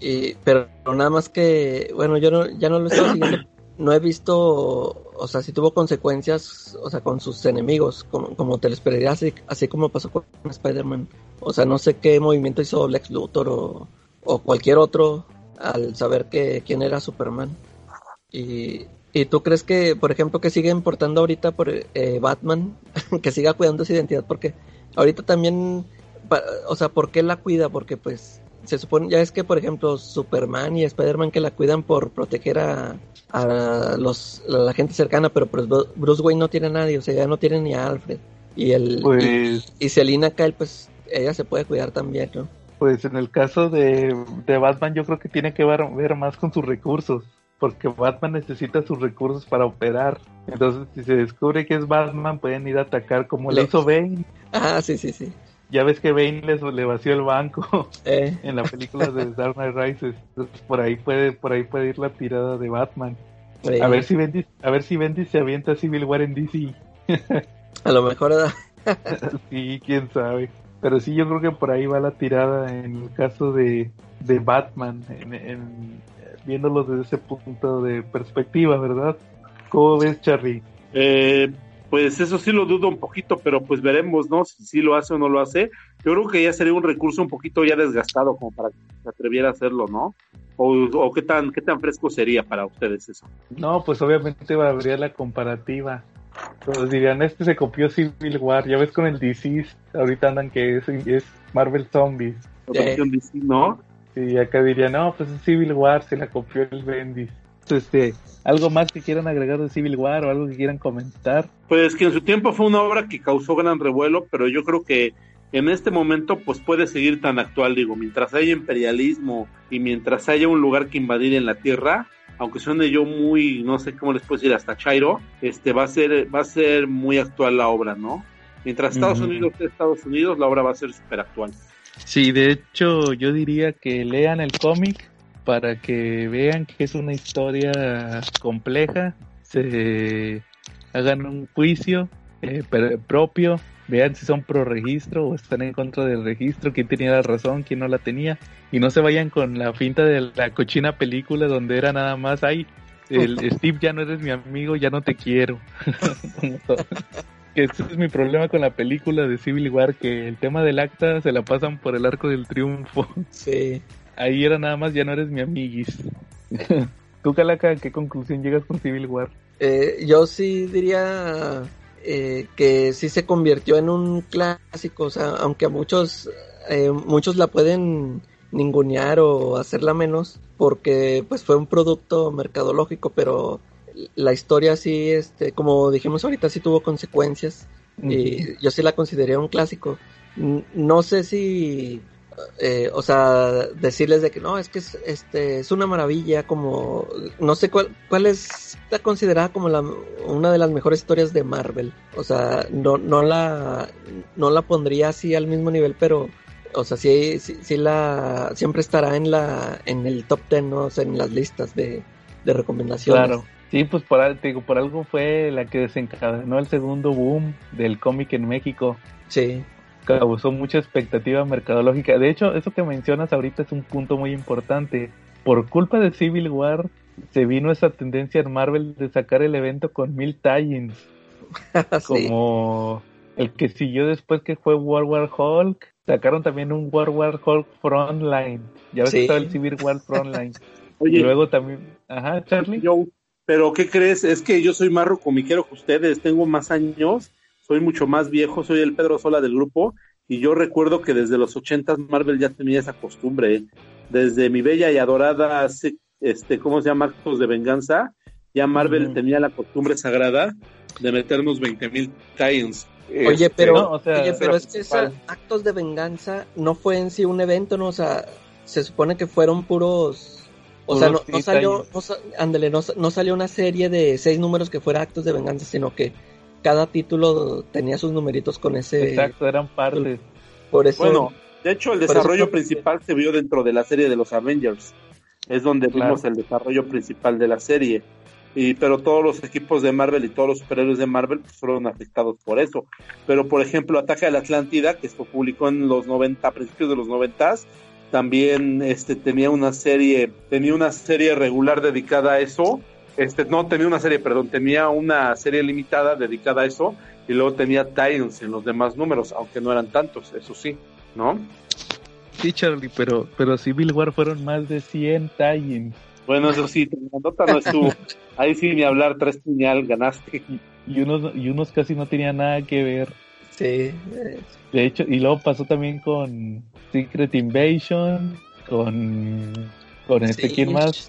Y, pero nada más que, bueno, yo no, ya no lo estoy siguiendo, no he visto, o sea, si tuvo consecuencias, o sea, con sus enemigos, como, como te lo esperaría, así, así como pasó con Spider-Man. O sea, no sé qué movimiento hizo Lex Luthor o, o cualquier otro al saber que quién era Superman. Y, ¿Y tú crees que, por ejemplo, que sigue importando ahorita por eh, Batman, <laughs> que siga cuidando su identidad? Porque ahorita también, pa- o sea, ¿por qué la cuida? Porque pues se supone, ya es que por ejemplo Superman y Spider-Man que la cuidan por proteger a, a los a la gente cercana, pero pues Bru- Bruce Wayne no tiene a nadie, o sea, ya no tiene ni a Alfred. Y el Pues, y, y Selina Kyle, pues ella se puede cuidar también, ¿no? pues en el caso de, de Batman yo creo que tiene que ver, ver más con sus recursos. Porque Batman necesita sus recursos para operar. Entonces, si se descubre que es Batman, pueden ir a atacar como le hizo Bane. Ah, sí, sí, sí. Ya ves que Bane les, le vació el banco <laughs> Eh, en la película de Dark Knight Rises. Entonces, por ahí puede, por ahí puede ir la tirada de Batman. A ver si Bendis, a ver si Bendis se avienta Civil War en DC. a lo mejor <laughs> sí, quién sabe. Pero sí, yo creo que por ahí va la tirada en el caso de, de Batman, en, en- viéndolo desde ese punto de perspectiva, ¿verdad? ¿Cómo ves, Charlie? Eh, pues eso sí lo dudo un poquito, pero pues veremos, ¿no? Si sí lo hace o no lo hace. Yo creo que ya sería un recurso un poquito ya desgastado como para que se atreviera a hacerlo, ¿no? O, o qué tan qué tan fresco sería para ustedes eso. No, pues obviamente habría la comparativa. Entonces dirían, este se copió Civil War, ya ves con el DC, ahorita andan que es, es Marvel Zombies. ¿no? Y acá dirían, no, pues es Civil War, se la copió el Bendis. Este, ¿algo más que quieran agregar de Civil War o algo que quieran comentar? Pues que en su tiempo fue una obra que causó gran revuelo, pero yo creo que en este momento pues puede seguir tan actual, digo, mientras haya imperialismo y mientras haya un lugar que invadir en la Tierra, aunque suene yo muy, no sé cómo les puedo decir, hasta Chairo, este va a ser, va a ser muy actual la obra, ¿no? Mientras Estados. Unidos sea Estados Unidos, la obra va a ser súper actual. Sí, de hecho yo diría que lean el cómic para que vean que es una historia compleja, se hagan un juicio eh, propio, vean si son pro registro o están en contra del registro, quién tenía la razón, quién no la tenía, y no se vayan con la finta de la cochina película donde era nada más, ay, el <laughs> Steve ya no eres mi amigo, ya no te quiero. <laughs> Ese es mi problema con la película de Civil War, que el tema del acta se la pasan por el arco del triunfo. sí. Ahí era nada más, ya no eres mi amiguis. <laughs> Tú, Calaca, ¿a qué conclusión llegas con Civil War? Eh, yo sí diría eh, que sí se convirtió en un clásico, o sea, aunque a muchos, eh, muchos la pueden ningunear o hacerla menos, porque pues fue un producto mercadológico, pero la historia sí, este, como dijimos ahorita, sí tuvo consecuencias y yo sí la consideré un clásico. No sé si, eh, o sea, decirles de que no, es que es, este, es una maravilla, como, no sé cuál, cuál es, está considerada como la, una de las mejores historias de Marvel. O sea, no, no la, no la pondría así al mismo nivel, pero, o sea, sí, sí, sí la, siempre estará en la, en el top ten, ¿no? O sea, en las listas de, de recomendaciones. Claro. Sí, pues por, te digo, por algo fue la que desencadenó el segundo boom del cómic en México. Sí. Causó mucha expectativa mercadológica. De hecho, eso que mencionas ahorita es un punto muy importante. Por culpa de Civil War, se vino esa tendencia en Marvel de sacar el evento con mil tie-ins. <laughs> Sí. como el que siguió después que fue World War Hulk. Sacaron también un World War Hulk Frontline. Ya ves Sí. que estaba el Civil War Frontline. <laughs> y Oye, luego también, ajá, Charlie. yo, pero ¿qué crees? Es que yo soy más comiquero que ustedes, tengo más años, soy mucho más viejo, soy el Pedro Sola del grupo, y yo recuerdo que desde los ochentas Marvel ya tenía esa costumbre, ¿eh? desde mi bella y adorada, se- este, ¿cómo se llama? Actos de venganza, ya Marvel tenía la costumbre sagrada de meternos 20 mil tie-ins. Oye, Este, pero, no, o sea, oye, pero es que esos actos de venganza no fue en sí un evento, ¿no? O sea, se supone que fueron puros... O sea, no, salió, no, ándale, no, no salió una serie de seis números que fuera actos de venganza, sino que cada título tenía sus numeritos con ese... Exacto, eran partes. Por eso... Bueno, de hecho el eso desarrollo principal se vio dentro de la serie de los Avengers. Es donde Claro. vimos el desarrollo principal de la serie. Y, pero todos los equipos de Marvel y todos los superhéroes de Marvel pues, fueron afectados por eso. Pero por ejemplo, Ataque a la Atlántida, que se publicó en los 90, a principios de los 90, también este tenía una serie, tenía una serie regular dedicada a eso. Este, no tenía una serie, perdón, tenía una serie limitada dedicada a eso y luego tenía Titans en los demás números, aunque no eran tantos, eso sí, ¿no? Sí, Charlie, pero, pero Civil War fueron más de 100 tie-ins. Bueno, eso sí, la nota no estuvo. <laughs> Ahí sí, ni hablar, tres puñal, ganaste. Y unos, y unos casi no tenían nada que ver. Sí, De hecho, y luego pasó también con Secret Invasion, con, con este, Siege. ¿quién más?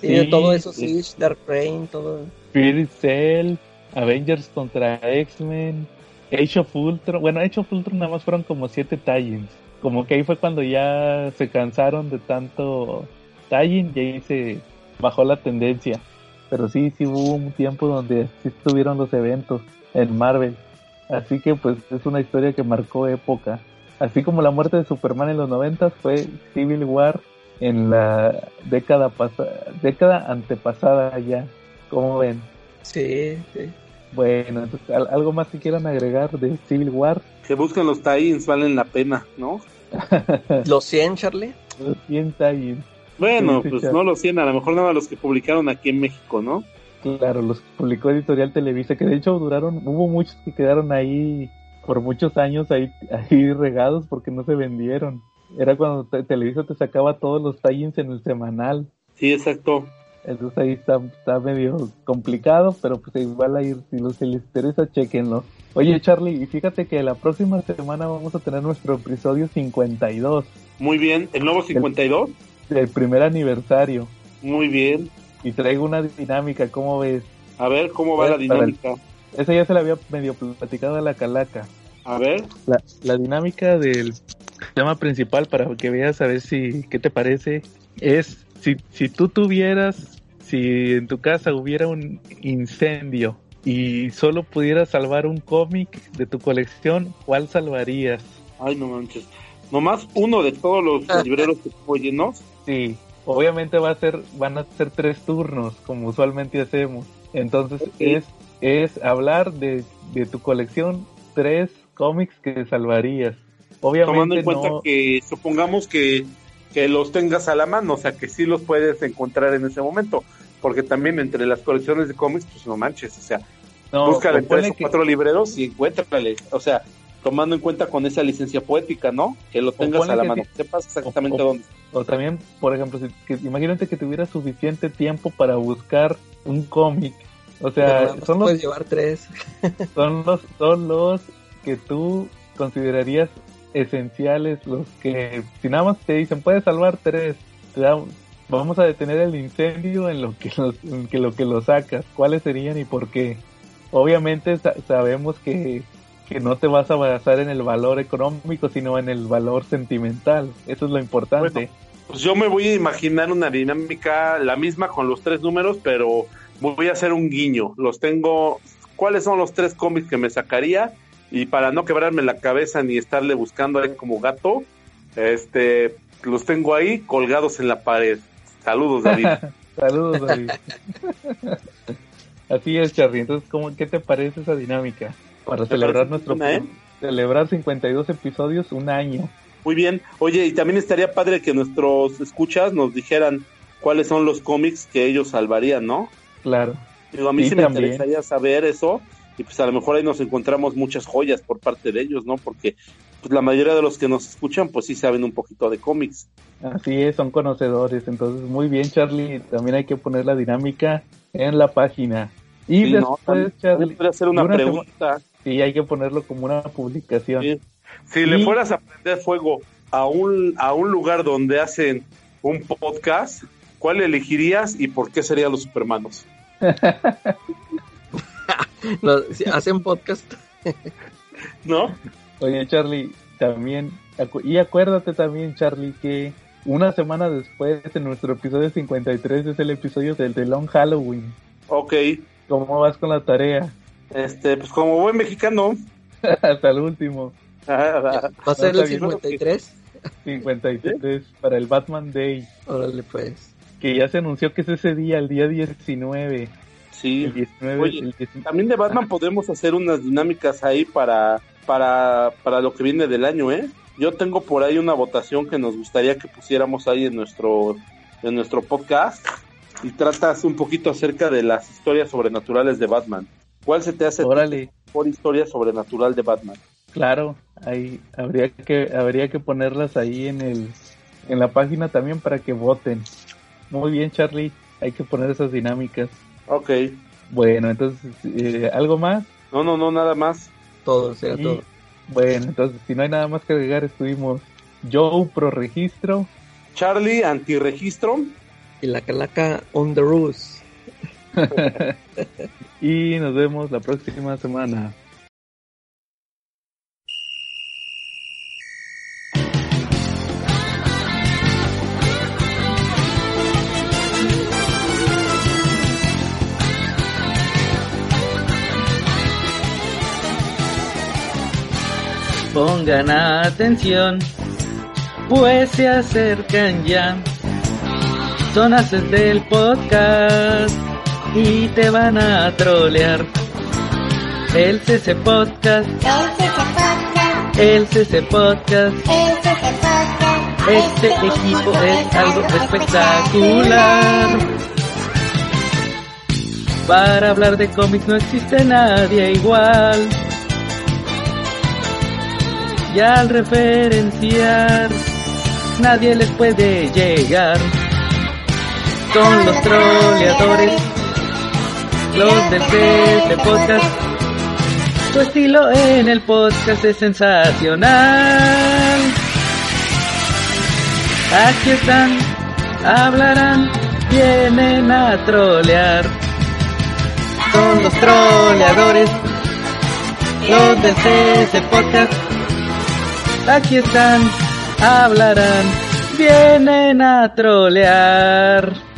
Sí, todo eso, sí, Dark Reign, todo. Spirit Cell, Avengers contra X-Men, Age of Ultron. Bueno, Age of Ultron nada más fueron como siete tie-ins. Como que ahí fue cuando ya se cansaron de tanto tie-in y ahí se bajó la tendencia. Pero sí, sí hubo un tiempo donde sí estuvieron los eventos en Marvel. Así que pues es una historia que marcó época. Así como la muerte de Superman en los 90 fue Civil War en la década pasada, década antepasada ya. ¿Cómo ven? Sí, sí. Bueno, entonces, ¿al- ¿algo más que quieran agregar de Civil War? Que busquen los tie-ins, valen la pena, ¿no? <laughs> Los 100, Charlie. Los 100 tie-ins. Bueno, Sí, pues no los 100, a lo mejor nada los que publicaron aquí en México, ¿no? Claro, los que publicó Editorial Televisa, que de hecho duraron, hubo muchos que quedaron ahí por muchos años ahí, ahí regados porque no se vendieron. Era cuando te- Televisa te sacaba todos los tie-ins en el semanal. Sí, exacto. Entonces ahí está, está medio complicado, pero pues igual ahí, si los les interesa, chequenlo. Oye Charlie, y fíjate que la próxima semana vamos a tener nuestro episodio 52 Muy bien. El nuevo 52. del primer aniversario. Muy bien. Y traigo una dinámica, ¿cómo ves? A ver cómo va la el- dinámica. Esa ya se la había medio platicado a la calaca. A ver. La, la dinámica del tema principal para que veas a ver si qué te parece es si, si tú tuvieras si en tu casa hubiera un incendio y solo pudieras salvar un cómic de tu colección, ¿cuál salvarías? Ay, no manches. Nomás uno de todos los <laughs> libreros que tengo llenos. Sí, obviamente va a ser van a ser tres turnos como usualmente hacemos. Entonces es es hablar de, de tu colección tres cómics que salvarías. Obviamente Tomando en cuenta no- que supongamos que, que los tengas a la mano, o sea que sí los puedes encontrar en ese momento. Porque también entre las colecciones de cómics, pues no manches, o sea, no, búscale en tres o que- cuatro libreros y encuéntrale. O sea, tomando en cuenta con esa licencia poética, ¿no? Que lo tengas a la que mano, sepas exactamente O- o- dónde. O también, por ejemplo, si, que, imagínate que tuviera suficiente tiempo para buscar un cómic. O sea, son puedes los, llevar tres. son los, son los que tú considerarías esenciales, los que, si nada más te dicen, puedes salvar tres, vamos a detener el incendio en lo que los, que lo que lo sacas, cuáles serían y por qué. Obviamente sa- sabemos que, que no te vas a basar en el valor económico, sino en el valor sentimental. Eso es lo importante. Pues yo me voy a imaginar una dinámica la misma con los tres números, pero voy a hacer un guiño. Los tengo. ¿Cuáles son los tres cómics que me sacaría? Y para no quebrarme la cabeza ni estarle buscando ahí como gato, este, los tengo ahí colgados en la pared. Saludos, David. <laughs> Saludos, David. Así es, Charly. Entonces, ¿cómo, ¿qué te parece esa dinámica? Para celebrar nuestro... buena, ¿eh? Celebrar 52 episodios, un año. Muy bien. Oye, y también estaría padre que nuestros escuchas nos dijeran cuáles son los cómics que ellos salvarían, ¿no? Claro. Digo, a mí Sí, sí, me también. interesaría saber eso y pues a lo mejor ahí nos encontramos muchas joyas por parte de ellos, ¿no? Porque pues la mayoría de los que nos escuchan pues sí saben un poquito de cómics. Así es, son conocedores. Entonces, muy bien, Charlie. También hay que poner la dinámica en la página. Y Sí, no, después, también- Charlie, hacer una, pregunta. sí, hay que ponerlo como una publicación. Sí. Si le fueras a prender fuego a un, a un lugar donde hacen un podcast, ¿cuál elegirías y por qué serían los Supermanos? <laughs> Si hacen podcast. <laughs> ¿No? Oye, Charlie, también, acu- y acuérdate también, Charlie, que una semana después, en nuestro episodio 53, es el episodio del de Long Halloween. Ok. ¿Cómo vas con la tarea? Este, pues como buen mexicano. <laughs> Hasta el último, Va a ser el bien. 53. 53, para el Batman Day, Órale, pues. que ya se anunció que es ese día, el día 19. Sí. El 19, Oye, el 19. También de Batman podemos hacer unas dinámicas ahí para, para, para lo que viene del año, ¿eh? Yo tengo por ahí una votación que nos gustaría que pusiéramos ahí en nuestro, en nuestro podcast y tratas un poquito acerca de las historias sobrenaturales de Batman. ¿Cuál se te hace Órale, por historia sobrenatural de Batman? claro, ahí habría que habría que ponerlas ahí en el en la página también para que voten. Muy bien, Charlie, hay que poner esas dinámicas. Ok. Bueno, entonces, eh, ¿algo más? No, no, no, nada más. Todo, será Y, todo. Bueno, entonces, si no hay nada más que agregar, estuvimos Joe Pro Registro. Charlie, antirregistro. Y la calaca on the roof. <laughs> y nos vemos la próxima semana. Pongan atención, pues se acercan ya. Son haces del podcast y te van a trolear. El CC Podcast, el CC Podcast, este equipo es algo espectacular. Para hablar de cómics no existe nadie igual. Y al referenciar, nadie les puede llegar. Son los troleadores, los del CC Podcast. Su estilo en el podcast es sensacional. Aquí están, hablarán, vienen a trolear. Son los troleadores, los del CC Podcast. Aquí están, hablarán, vienen a trolear.